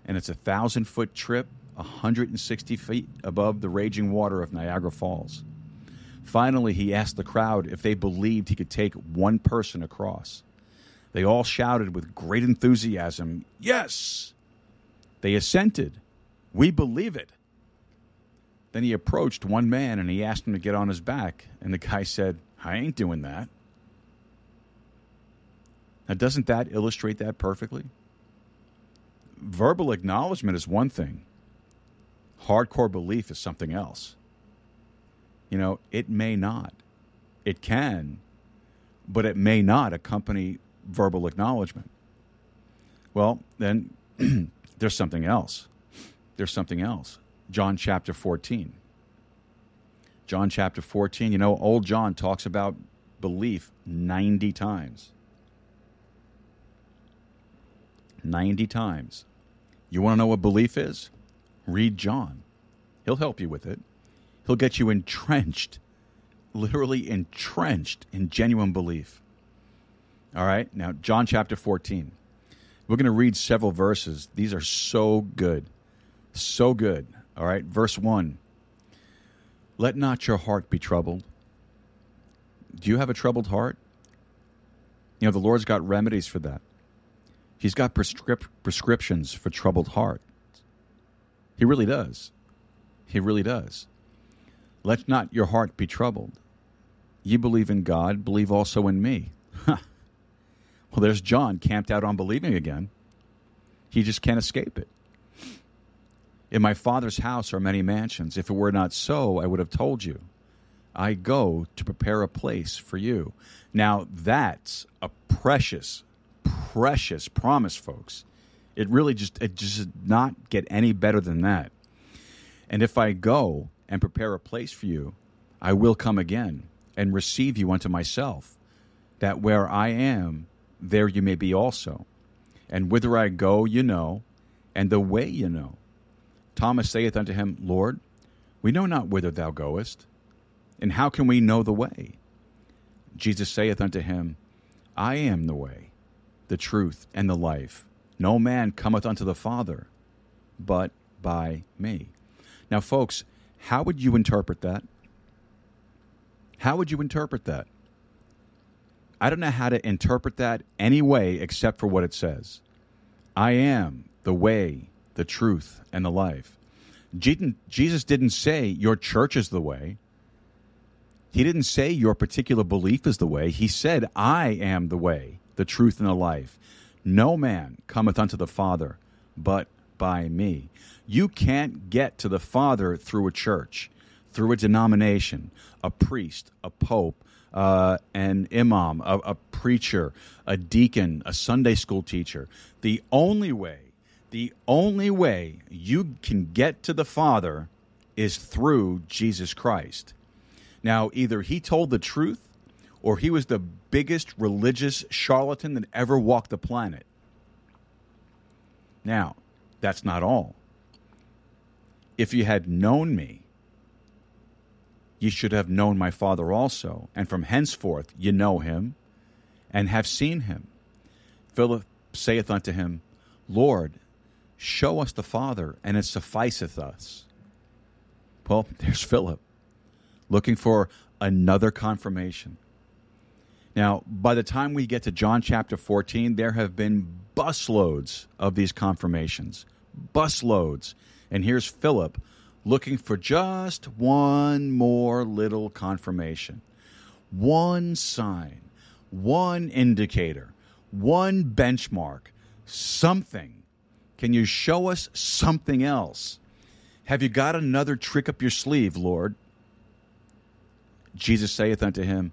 and it's a thousand foot trip, 160 feet above the raging water of Niagara Falls. Finally, he asked the crowd if they believed he could take one person across. They all shouted with great enthusiasm, Yes! They assented. We believe it. Then he approached one man and he asked him to get on his back. And the guy said, I ain't doing that. Now, doesn't that illustrate that perfectly? Verbal acknowledgement is one thing, hardcore belief is something else. You know, it may not. It can, but it may not accompany verbal acknowledgement. Well, then there's something else. There's something else. John chapter 14. John chapter 14, you know, old John talks about belief 90 times. 90 times. You want to know what belief is? Read John. He'll help you with it. He'll get you entrenched, literally entrenched in genuine belief. All right, now, John chapter 14. We're going to read several verses. These are so good. So good. All right, verse 1. Let not your heart be troubled. Do you have a troubled heart? You know, the Lord's got remedies for that. He's got prescrip- prescriptions for troubled heart. He really does. He really does. Let not your heart be troubled. You believe in God, believe also in me. well, there's John camped out on believing again. He just can't escape it. In my Father's house are many mansions. If it were not so, I would have told you. I go to prepare a place for you. Now, that's a precious, precious promise, folks. It really just it just does not get any better than that. And if I go and prepare a place for you, I will come again and receive you unto myself, that where I am, there you may be also. And whither I go, you know, and the way you know. Thomas saith unto him, Lord, we know not whither thou goest, and how can we know the way? Jesus saith unto him, I am the way, the truth, and the life. No man cometh unto the Father but by me. Now, folks, how would you interpret that? How would you interpret that? I don't know how to interpret that any way except for what it says. I am the way, the truth, and the life. Jesus didn't say your church is the way. He didn't say your particular belief is the way. He said, I am the way, the truth, and the life. No man cometh unto the Father but by me. You can't get to the Father through a church, through a denomination, a priest, a pope, uh, an imam, a, a preacher, a deacon, a Sunday school teacher. The only way, the only way you can get to the Father is through Jesus Christ. Now, either he told the truth or he was the biggest religious charlatan that ever walked the planet. Now, that's not all. If you had known me, ye should have known my Father also, and from henceforth ye know him and have seen him. Philip saith unto him, Lord, show us the Father, and it sufficeth us. Well, there's Philip looking for another confirmation. Now, by the time we get to John chapter 14, there have been busloads of these confirmations. Busloads. And here's Philip looking for just one more little confirmation, one sign, one indicator, one benchmark, something. Can you show us something else? Have you got another trick up your sleeve, Lord? Jesus saith unto him,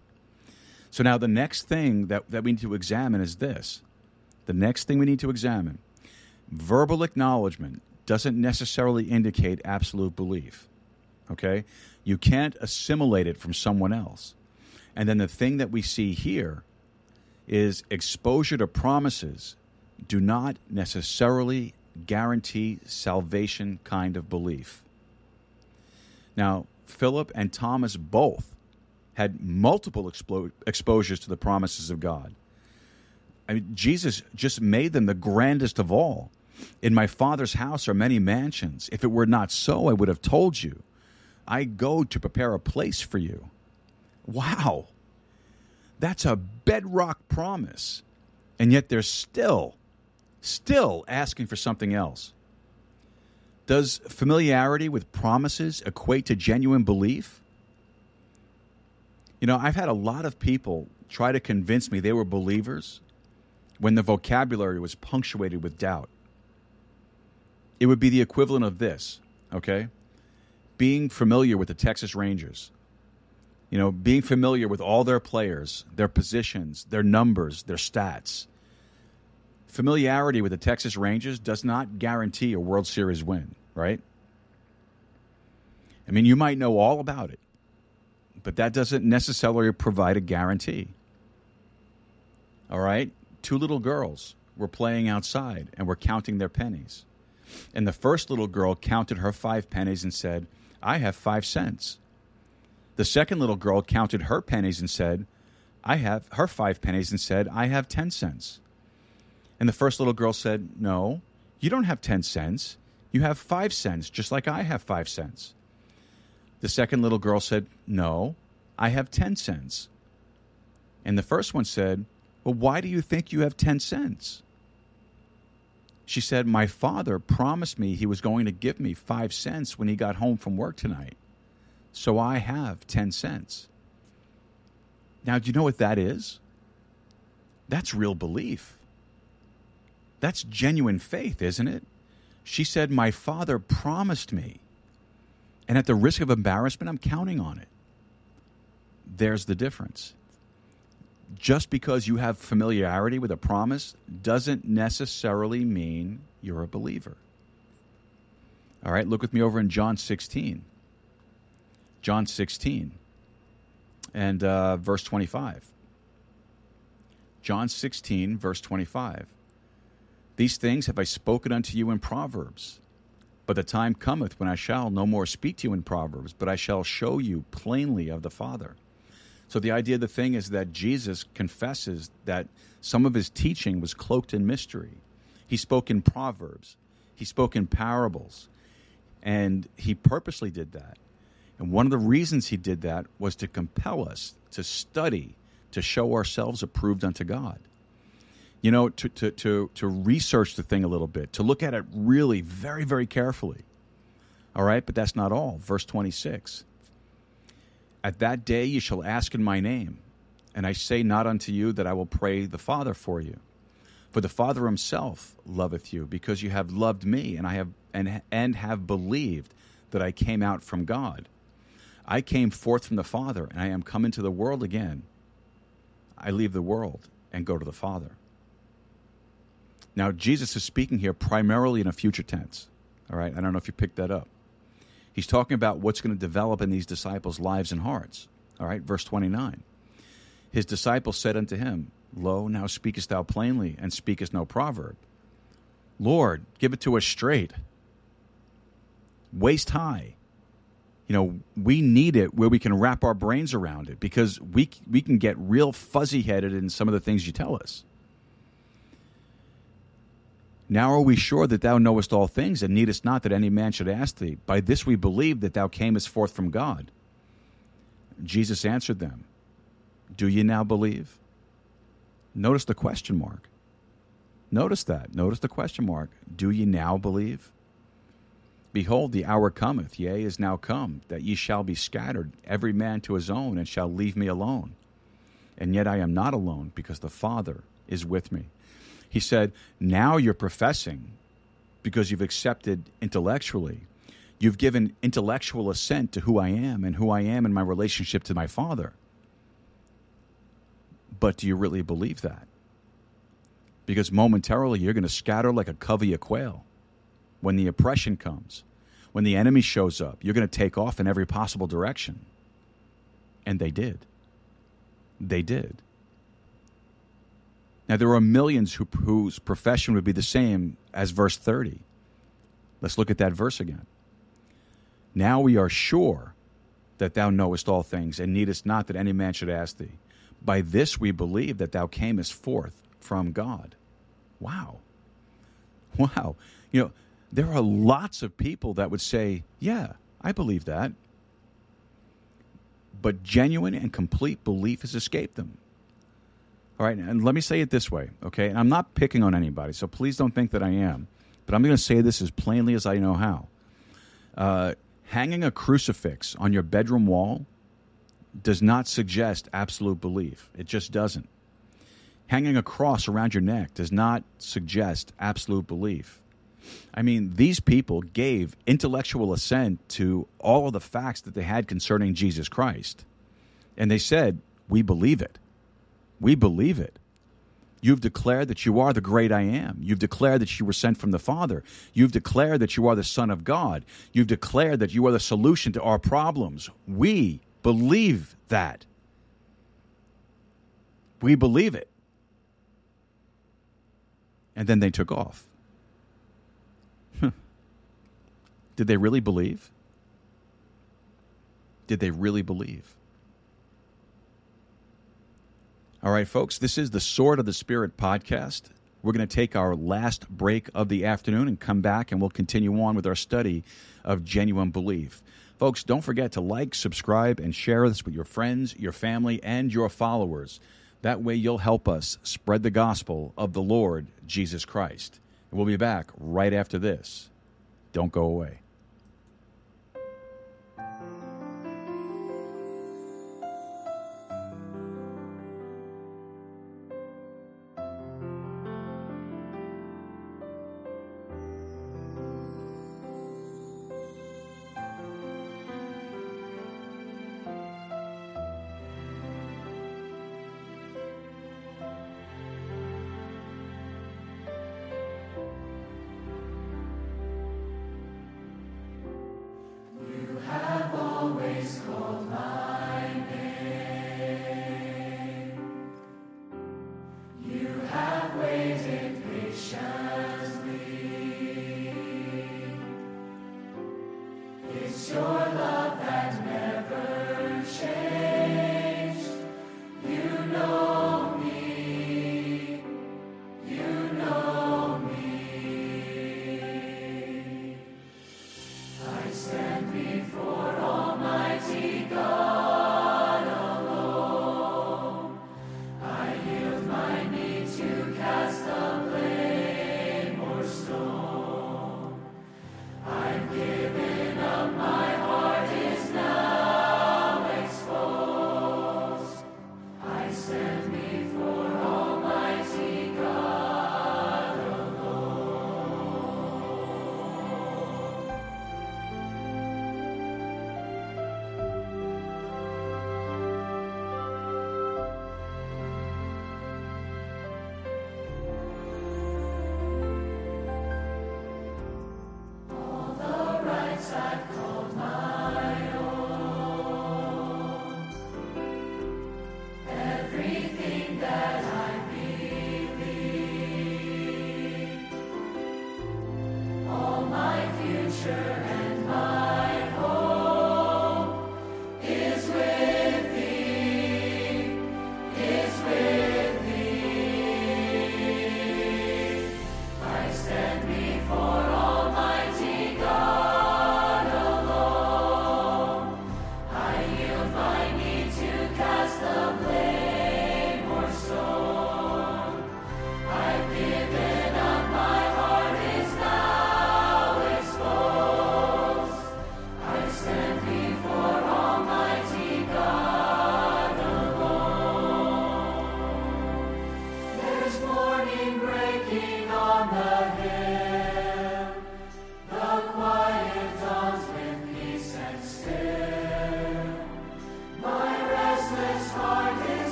So now the next thing that, that we need to examine is this. The next thing we need to examine verbal acknowledgement doesn't necessarily indicate absolute belief. Okay? You can't assimilate it from someone else. And then the thing that we see here is exposure to promises do not necessarily guarantee salvation kind of belief. Now, Philip and Thomas both had multiple exposures to the promises of God. I mean, Jesus just made them the grandest of all. In my Father's house are many mansions. If it were not so, I would have told you. I go to prepare a place for you. Wow. That's a bedrock promise. And yet they're still, still asking for something else. Does familiarity with promises equate to genuine belief? You know, I've had a lot of people try to convince me they were believers when the vocabulary was punctuated with doubt. It would be the equivalent of this, okay? Being familiar with the Texas Rangers, you know, being familiar with all their players, their positions, their numbers, their stats. Familiarity with the Texas Rangers does not guarantee a World Series win, right? I mean, you might know all about it, but that doesn't necessarily provide a guarantee. All right? Two little girls were playing outside and were counting their pennies. And the first little girl counted her five pennies and said, I have five cents. The second little girl counted her pennies and said, I have her five pennies and said, I have 10 cents. And the first little girl said, No, you don't have 10 cents. You have five cents, just like I have five cents. The second little girl said, No, I have 10 cents. And the first one said, Well, why do you think you have 10 cents? She said, My father promised me he was going to give me five cents when he got home from work tonight. So I have 10 cents. Now, do you know what that is? That's real belief. That's genuine faith, isn't it? She said, My father promised me. And at the risk of embarrassment, I'm counting on it. There's the difference. Just because you have familiarity with a promise doesn't necessarily mean you're a believer. All right, look with me over in John 16. John 16 and uh, verse 25. John 16, verse 25. These things have I spoken unto you in Proverbs. But the time cometh when I shall no more speak to you in Proverbs, but I shall show you plainly of the Father. So the idea of the thing is that Jesus confesses that some of his teaching was cloaked in mystery. He spoke in Proverbs, he spoke in parables, and he purposely did that. And one of the reasons he did that was to compel us to study, to show ourselves approved unto God you know, to, to, to, to research the thing a little bit, to look at it really very, very carefully. All right, but that's not all. Verse 26 At that day you shall ask in my name, and I say not unto you that I will pray the Father for you. For the Father himself loveth you, because you have loved me, and I have and, and have believed that I came out from God. I came forth from the Father, and I am come into the world again. I leave the world and go to the Father. Now, Jesus is speaking here primarily in a future tense. All right, I don't know if you picked that up. He's talking about what's going to develop in these disciples' lives and hearts. All right, verse 29. His disciples said unto him, Lo, now speakest thou plainly, and speakest no proverb. Lord, give it to us straight, waist high. You know, we need it where we can wrap our brains around it because we, we can get real fuzzy headed in some of the things you tell us. Now are we sure that thou knowest all things, and needest not that any man should ask thee? By this we believe that thou camest forth from God. Jesus answered them, Do ye now believe? Notice the question mark. Notice that. Notice the question mark. Do ye now believe? Behold, the hour cometh, yea, is now come, that ye shall be scattered, every man to his own, and shall leave me alone. And yet I am not alone, because the Father is with me. He said, Now you're professing because you've accepted intellectually. You've given intellectual assent to who I am and who I am in my relationship to my Father. But do you really believe that? Because momentarily you're going to scatter like a covey of quail when the oppression comes. When the enemy shows up, you're going to take off in every possible direction. And they did. They did. Now, there are millions who, whose profession would be the same as verse 30. Let's look at that verse again. Now we are sure that thou knowest all things, and needest not that any man should ask thee. By this we believe that thou camest forth from God. Wow. Wow. You know, there are lots of people that would say, Yeah, I believe that. But genuine and complete belief has escaped them. All right, and let me say it this way, okay? And I'm not picking on anybody, so please don't think that I am. But I'm going to say this as plainly as I know how. Uh, hanging a crucifix on your bedroom wall does not suggest absolute belief. It just doesn't. Hanging a cross around your neck does not suggest absolute belief. I mean, these people gave intellectual assent to all of the facts that they had concerning Jesus Christ. And they said, We believe it. We believe it. You've declared that you are the great I am. You've declared that you were sent from the Father. You've declared that you are the Son of God. You've declared that you are the solution to our problems. We believe that. We believe it. And then they took off. Did they really believe? Did they really believe? All right, folks, this is the Sword of the Spirit podcast. We're going to take our last break of the afternoon and come back, and we'll continue on with our study of genuine belief. Folks, don't forget to like, subscribe, and share this with your friends, your family, and your followers. That way, you'll help us spread the gospel of the Lord Jesus Christ. And we'll be back right after this. Don't go away.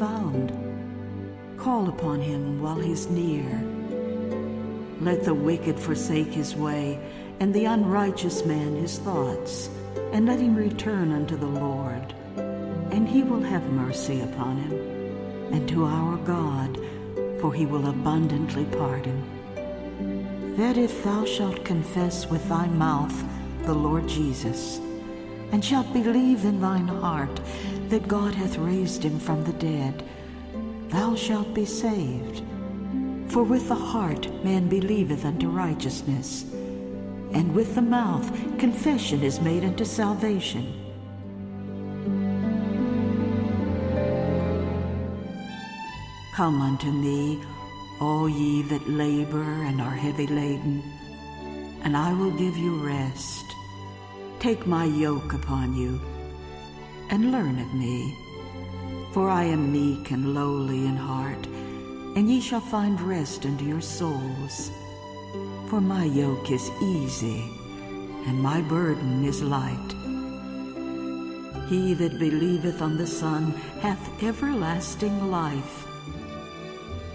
Found. Call upon him while he's near. Let the wicked forsake his way, and the unrighteous man his thoughts, and let him return unto the Lord, and he will have mercy upon him, and to our God, for he will abundantly pardon. That if thou shalt confess with thy mouth the Lord Jesus, and shalt believe in thine heart that God hath raised him from the dead, thou shalt be saved. For with the heart man believeth unto righteousness, and with the mouth confession is made unto salvation. Come unto me, all ye that labor and are heavy laden, and I will give you rest. Take my yoke upon you, and learn of me. For I am meek and lowly in heart, and ye shall find rest unto your souls. For my yoke is easy, and my burden is light. He that believeth on the Son hath everlasting life,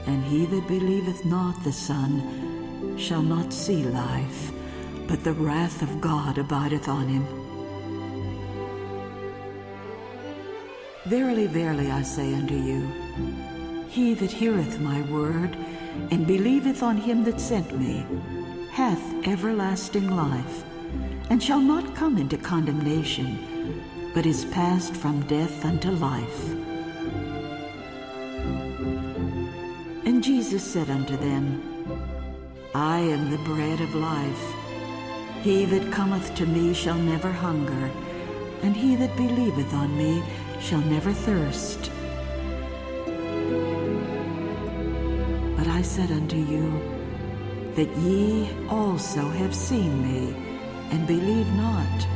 and he that believeth not the Son shall not see life, but the wrath of God abideth on him. Verily, verily, I say unto you, he that heareth my word, and believeth on him that sent me, hath everlasting life, and shall not come into condemnation, but is passed from death unto life. And Jesus said unto them, I am the bread of life. He that cometh to me shall never hunger, and he that believeth on me shall never thirst. But I said unto you, that ye also have seen me, and believe not.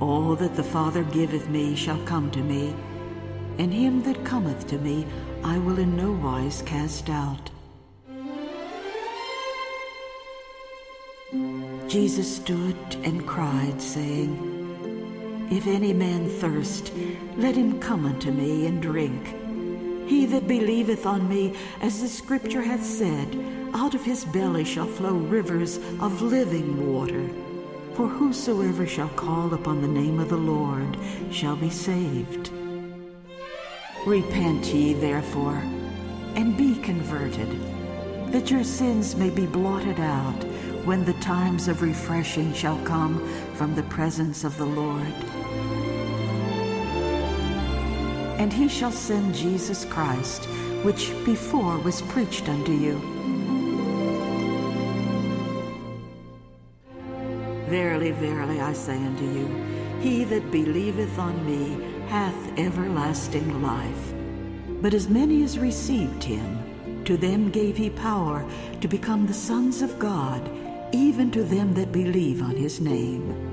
All that the Father giveth me shall come to me, and him that cometh to me I will in no wise cast out. Jesus stood and cried, saying, If any man thirst, let him come unto me and drink. He that believeth on me, as the scripture hath said, out of his belly shall flow rivers of living water. For whosoever shall call upon the name of the Lord shall be saved. Repent ye therefore, and be converted, that your sins may be blotted out when the times of refreshing shall come from the presence of the Lord. And he shall send Jesus Christ, which before was preached unto you. Verily, verily, I say unto you, he that believeth on me hath everlasting life. But as many as received him, to them gave he power to become the sons of God, even to them that believe on his name.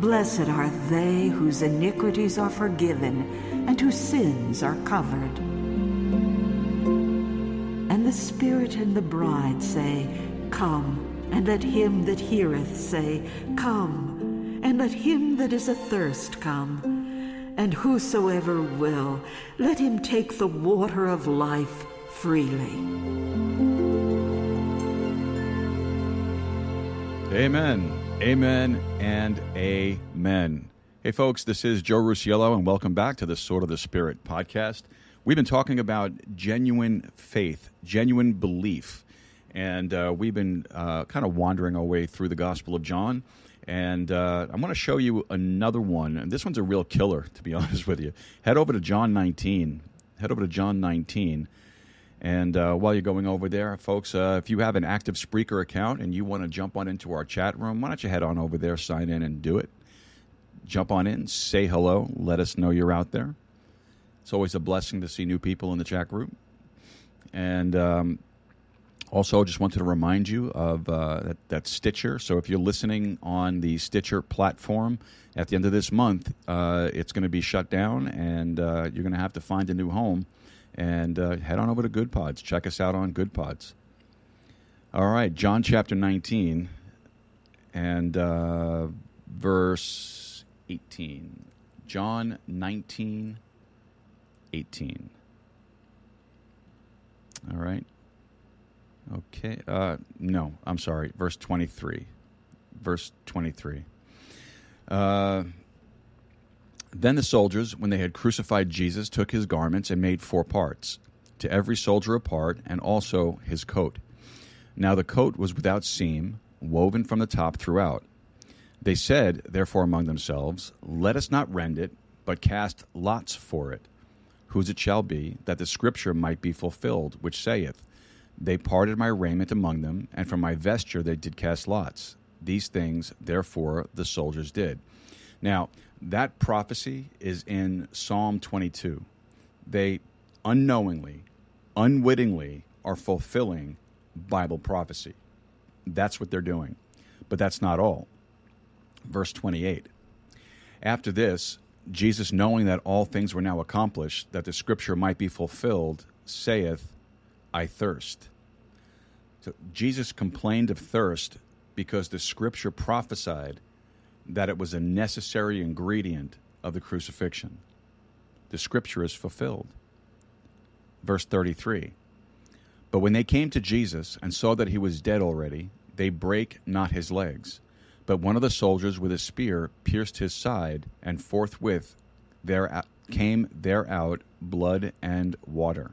Blessed are they whose iniquities are forgiven and whose sins are covered. And the Spirit and the bride say, Come, and let him that heareth say, Come, and let him that is athirst come. And whosoever will, let him take the water of life freely. Amen. Amen and amen. Hey, folks, this is Joe Rusiello, and welcome back to the Sword of the Spirit podcast. We've been talking about genuine faith, genuine belief, and uh, we've been uh, kind of wandering our way through the Gospel of John. And uh, I'm going to show you another one, and this one's a real killer, to be honest with you. Head over to John 19. Head over to John 19. And uh, while you're going over there, folks, uh, if you have an active Spreaker account and you want to jump on into our chat room, why don't you head on over there, sign in, and do it? Jump on in, say hello, let us know you're out there. It's always a blessing to see new people in the chat group. And um, also, just wanted to remind you of uh, that, that, Stitcher. So, if you're listening on the Stitcher platform, at the end of this month, uh, it's going to be shut down, and uh, you're going to have to find a new home and uh, head on over to Goodpods. Check us out on Goodpods. All right, John chapter 19. and uh, verse 18. John 19, 18. All right. Okay. Uh, no, I'm sorry. Verse 23. Verse 23. Uh, then the soldiers, when they had crucified Jesus, took his garments and made four parts, to every soldier a part, and also his coat. Now the coat was without seam, woven from the top throughout. They said, therefore, among themselves, Let us not rend it, but cast lots for it, whose it shall be, that the scripture might be fulfilled, which saith, They parted my raiment among them, and from my vesture they did cast lots. These things, therefore, the soldiers did. Now, that prophecy is in Psalm 22. They unknowingly, unwittingly are fulfilling Bible prophecy. That's what they're doing. But that's not all. Verse 28. After this, Jesus, knowing that all things were now accomplished, that the scripture might be fulfilled, saith, I thirst. So Jesus complained of thirst because the scripture prophesied that it was a necessary ingredient of the crucifixion. The scripture is fulfilled. Verse 33 But when they came to Jesus and saw that he was dead already, they brake not his legs. But one of the soldiers with a spear pierced his side, and forthwith there came there out blood and water.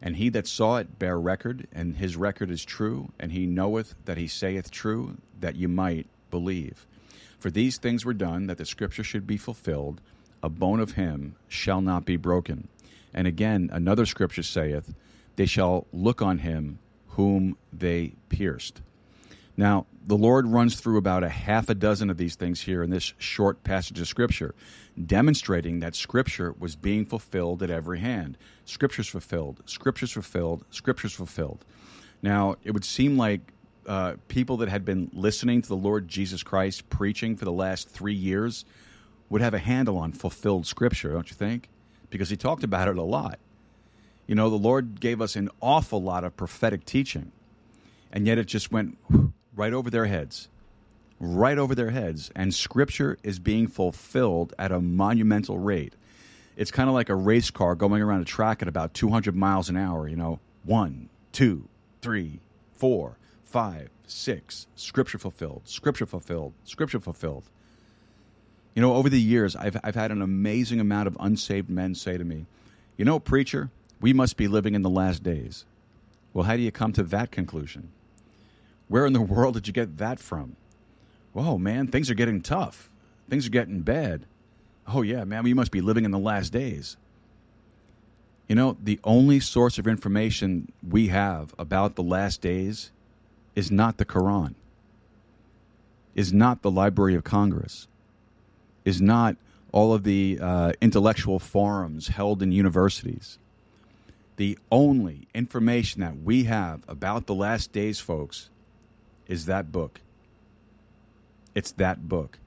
And he that saw it bare record, and his record is true, and he knoweth that he saith true, that you might believe. For these things were done, that the scripture should be fulfilled A bone of him shall not be broken. And again, another scripture saith, They shall look on him whom they pierced. Now, the Lord runs through about a half a dozen of these things here in this short passage of Scripture, demonstrating that Scripture was being fulfilled at every hand. Scripture's fulfilled, Scripture's fulfilled, Scripture's fulfilled. Now, it would seem like uh, people that had been listening to the Lord Jesus Christ preaching for the last three years would have a handle on fulfilled Scripture, don't you think? Because he talked about it a lot. You know, the Lord gave us an awful lot of prophetic teaching, and yet it just went right over their heads. Right over their heads. And Scripture is being fulfilled at a monumental rate. It's kind of like a race car going around a track at about 200 miles an hour, you know, one, two, three, four, five, six, Scripture fulfilled, Scripture fulfilled, Scripture fulfilled. You know, over the years, I've, I've had an amazing amount of unsaved men say to me, You know, preacher, we must be living in the last days. Well, how do you come to that conclusion? Where in the world did you get that from? Whoa, man, things are getting tough. Things are getting bad. Oh, yeah, man, we must be living in the last days. You know, the only source of information we have about the last days is not the Quran, is not the Library of Congress, is not all of the uh, intellectual forums held in universities. The only information that we have about the last days, folks, is that book. It's that book.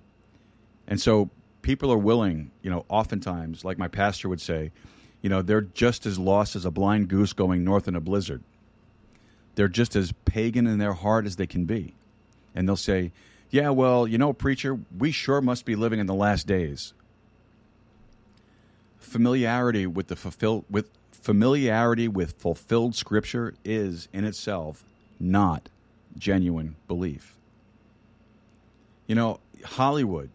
And so people are willing, you know, oftentimes, like my pastor would say, you know, they're just as lost as a blind goose going north in a blizzard. They're just as pagan in their heart as they can be. And they'll say, yeah, well, you know, preacher, we sure must be living in the last days. Familiarity with the fulfilled with familiarity with fulfilled scripture is in itself not genuine belief. You know, Hollywood,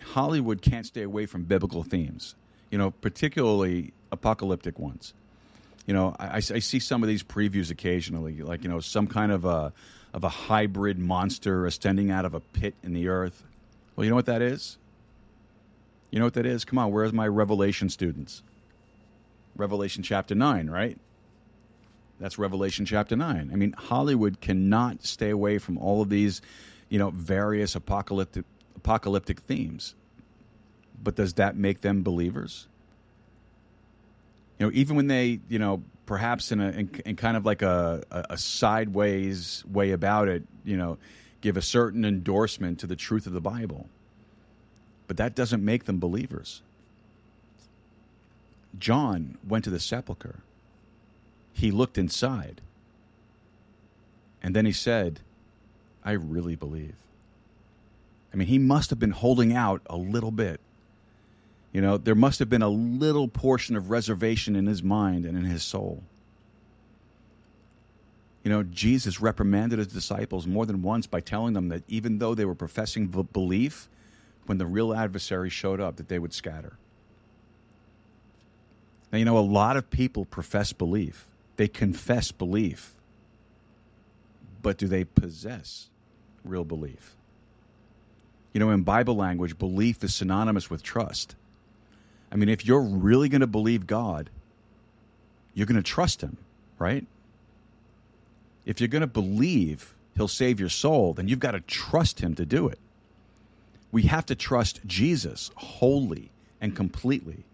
Hollywood can't stay away from biblical themes, you know, particularly apocalyptic ones. You know, I, I see some of these previews occasionally, like, you know, some kind of a, of a hybrid monster ascending out of a pit in the earth. Well, you know what that is? You know what that is? Come on, where's my Revelation students? Revelation chapter 9, right? That's Revelation chapter 9. I mean, Hollywood cannot stay away from all of these, you know, various apocalyptic apocalyptic themes. But does that make them believers? Know, even when they, you know, perhaps in a in, in kind of like a, a, a sideways way about it, you know, give a certain endorsement to the truth of the Bible. But that doesn't make them believers. John went to the sepulchre he looked inside. And then he said, I really believe. I mean, he must have been holding out a little bit. You know, there must have been a little portion of reservation in his mind and in his soul. You know, Jesus reprimanded his disciples more than once by telling them that even though they were professing belief, when the real adversary showed up, that they would scatter. Now, you know, a lot of people profess belief, they confess belief, but do they possess real belief? You know, in Bible language, belief is synonymous with trust. I mean, if you're really going to believe God, you're going to trust Him, right? If you're going to believe He'll save your soul, then you've got to trust Him to do it. We have to trust Jesus wholly and completely.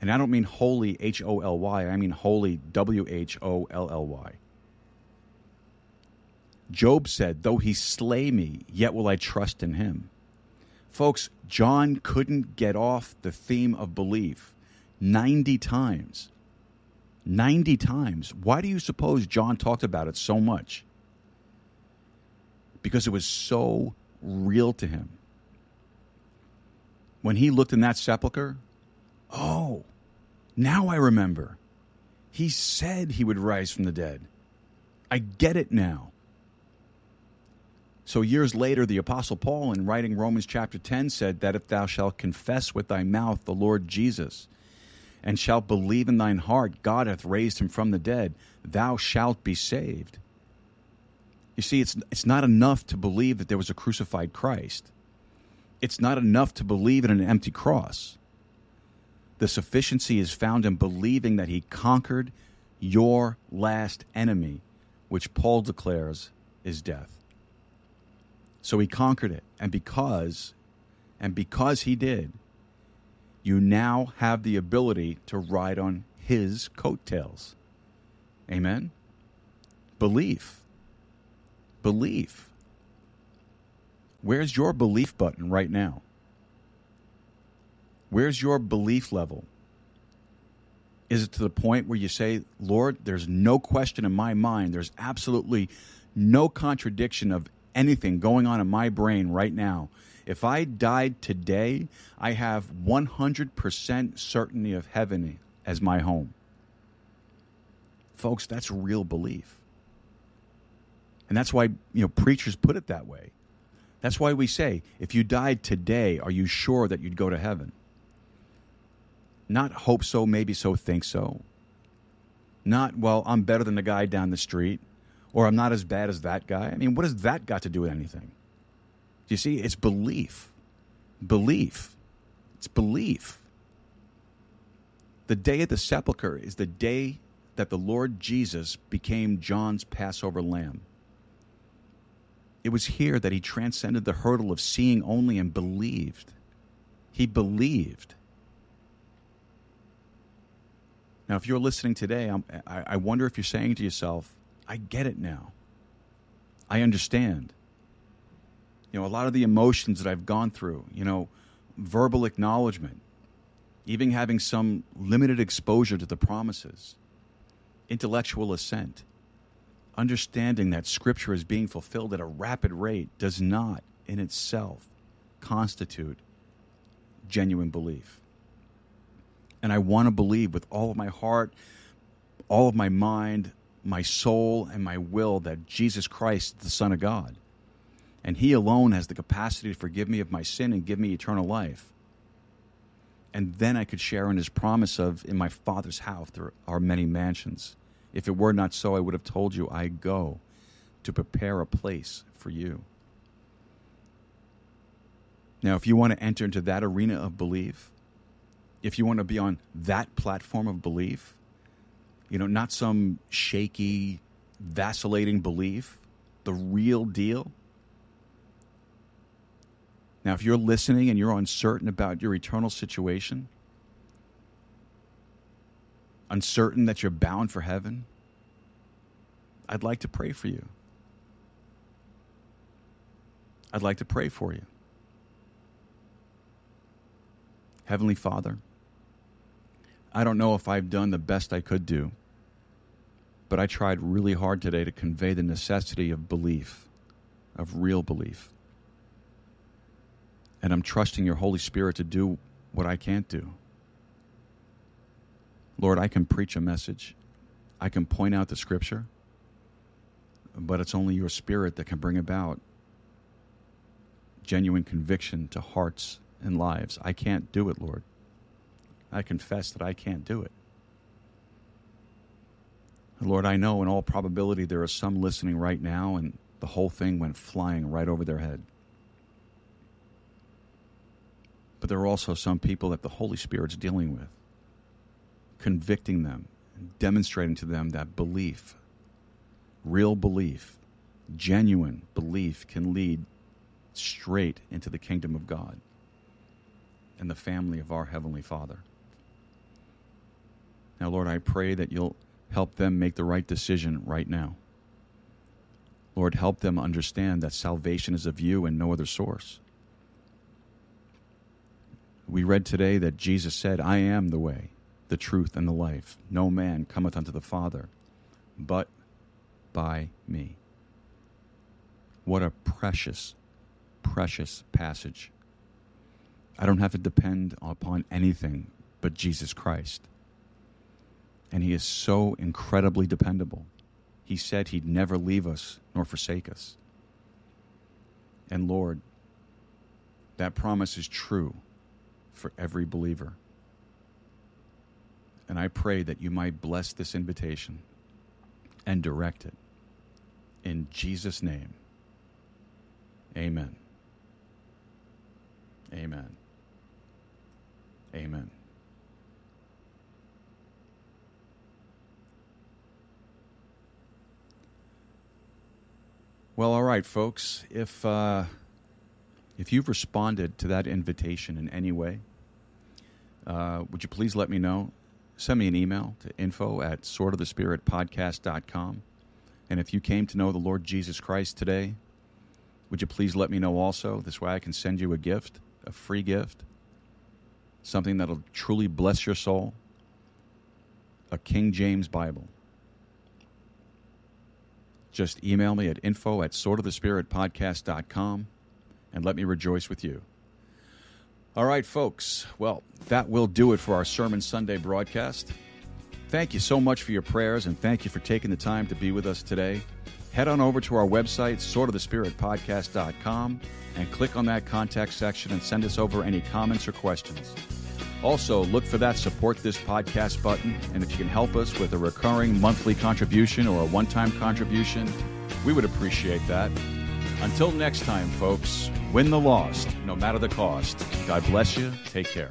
And I don't mean holy, H O L Y, I mean wholly, W H O L L Y. Job said, Though he slay me, yet will I trust in him. Folks, John couldn't get off the theme of belief 90 times. 90 times. Why do you suppose John talked about it so much? Because it was so real to him. When he looked in that sepulchre, oh, now I remember. He said he would rise from the dead. I get it now. So, years later, the Apostle Paul, in writing Romans chapter 10, said that if thou shalt confess with thy mouth the Lord Jesus, and shalt believe in thine heart God hath raised him from the dead, thou shalt be saved. You see, it's, it's not enough to believe that there was a crucified Christ, it's not enough to believe in an empty cross. The sufficiency is found in believing that he conquered your last enemy, which Paul declares is death. So he conquered it. And because, and because he did, you now have the ability to ride on his coattails. Amen? Belief. Belief. Where's your belief button right now? Where's your belief level? Is it to the point where you say, Lord, there's no question in my mind, there's absolutely no contradiction of anything going on in my brain right now. If I died today, I have 100% certainty of heaven as my home. Folks, that's real belief. And that's why, you know, preachers put it that way. That's why we say, if you died today, are you sure that you'd go to heaven? Not hope so, maybe so, think so. Not, well, I'm better than the guy down the street or I'm not as bad as that guy. I mean, what has that got to do with anything? Do you see? It's belief. Belief. It's belief. The day of the sepulchre is the day that the Lord Jesus became John's Passover lamb. It was here that he transcended the hurdle of seeing only and believed. He believed. Now, if you're listening today, I, I wonder if you're saying to yourself, I get it now. I understand. You know, a lot of the emotions that I've gone through, you know, verbal acknowledgement, even having some limited exposure to the promises, intellectual assent, understanding that Scripture is being fulfilled at a rapid rate does not in itself constitute genuine belief. And I want to believe with all of my heart, all of my mind, my soul and my will that Jesus Christ is the Son of God. And He alone has the capacity to forgive me of my sin and give me eternal life. And then I could share in His promise of, in my Father's house there are many mansions. If it were not so, I would have told you, I go to prepare a place for you. Now, if you want to enter into that arena of belief, if you want to be on that platform of belief, you know, not some shaky, vacillating belief, the real deal. Now, if you're listening and you're uncertain about your eternal situation, uncertain that you're bound for heaven, I'd like to pray for you. I'd like to pray for you. Heavenly Father, I don't know if I've done the best I could do, but I tried really hard today to convey the necessity of belief, of real belief. And I'm trusting your Holy Spirit to do what I can't do. Lord, I can preach a message, I can point out the scripture, but it's only your Spirit that can bring about genuine conviction to hearts and lives. I can't do it, Lord. I confess that I can't do it. Lord, I know in all probability there are some listening right now, and the whole thing went flying right over their head. But there are also some people that the Holy Spirit's dealing with, convicting them, demonstrating to them that belief, real belief, genuine belief, can lead straight into the kingdom of God and the family of our Heavenly Father. Now, Lord, I pray that you'll help them make the right decision right now. Lord, help them understand that salvation is of you and no other source. We read today that Jesus said, I am the way, the truth, and the life. No man cometh unto the Father but by me. What a precious, precious passage. I don't have to depend upon anything but Jesus Christ. And He is so incredibly dependable. He said He'd never leave us nor forsake us. And Lord, that promise is true for every believer. And I pray that you might bless this invitation and direct it. In Jesus' name, amen. Amen. Amen. Well, all right, folks. If uh, if you've responded to that invitation in any way, uh, would you please let me know? Send me an email to info at swordofthespiritpodcast.com. And if you came to know the Lord Jesus Christ today, would you please let me know also? This way I can send you a gift, a free gift, something that'll truly bless your soul a King James Bible. Just email me at info at swordofthespiritpodcast.com and let me rejoice with you. All right, folks. Well, that will do it for our Sermon Sunday broadcast. Thank you so much for your prayers and thank you for taking the time to be with us today. Head on over to our website, swordofthespiritpodcast.com, and click on that contact section and send us over any comments or questions. Also, look for that support this podcast button, and if you can help us with a recurring monthly contribution or a one time contribution, we would appreciate that. Until next time, folks, win the lost, no matter the cost. God bless you. Take care.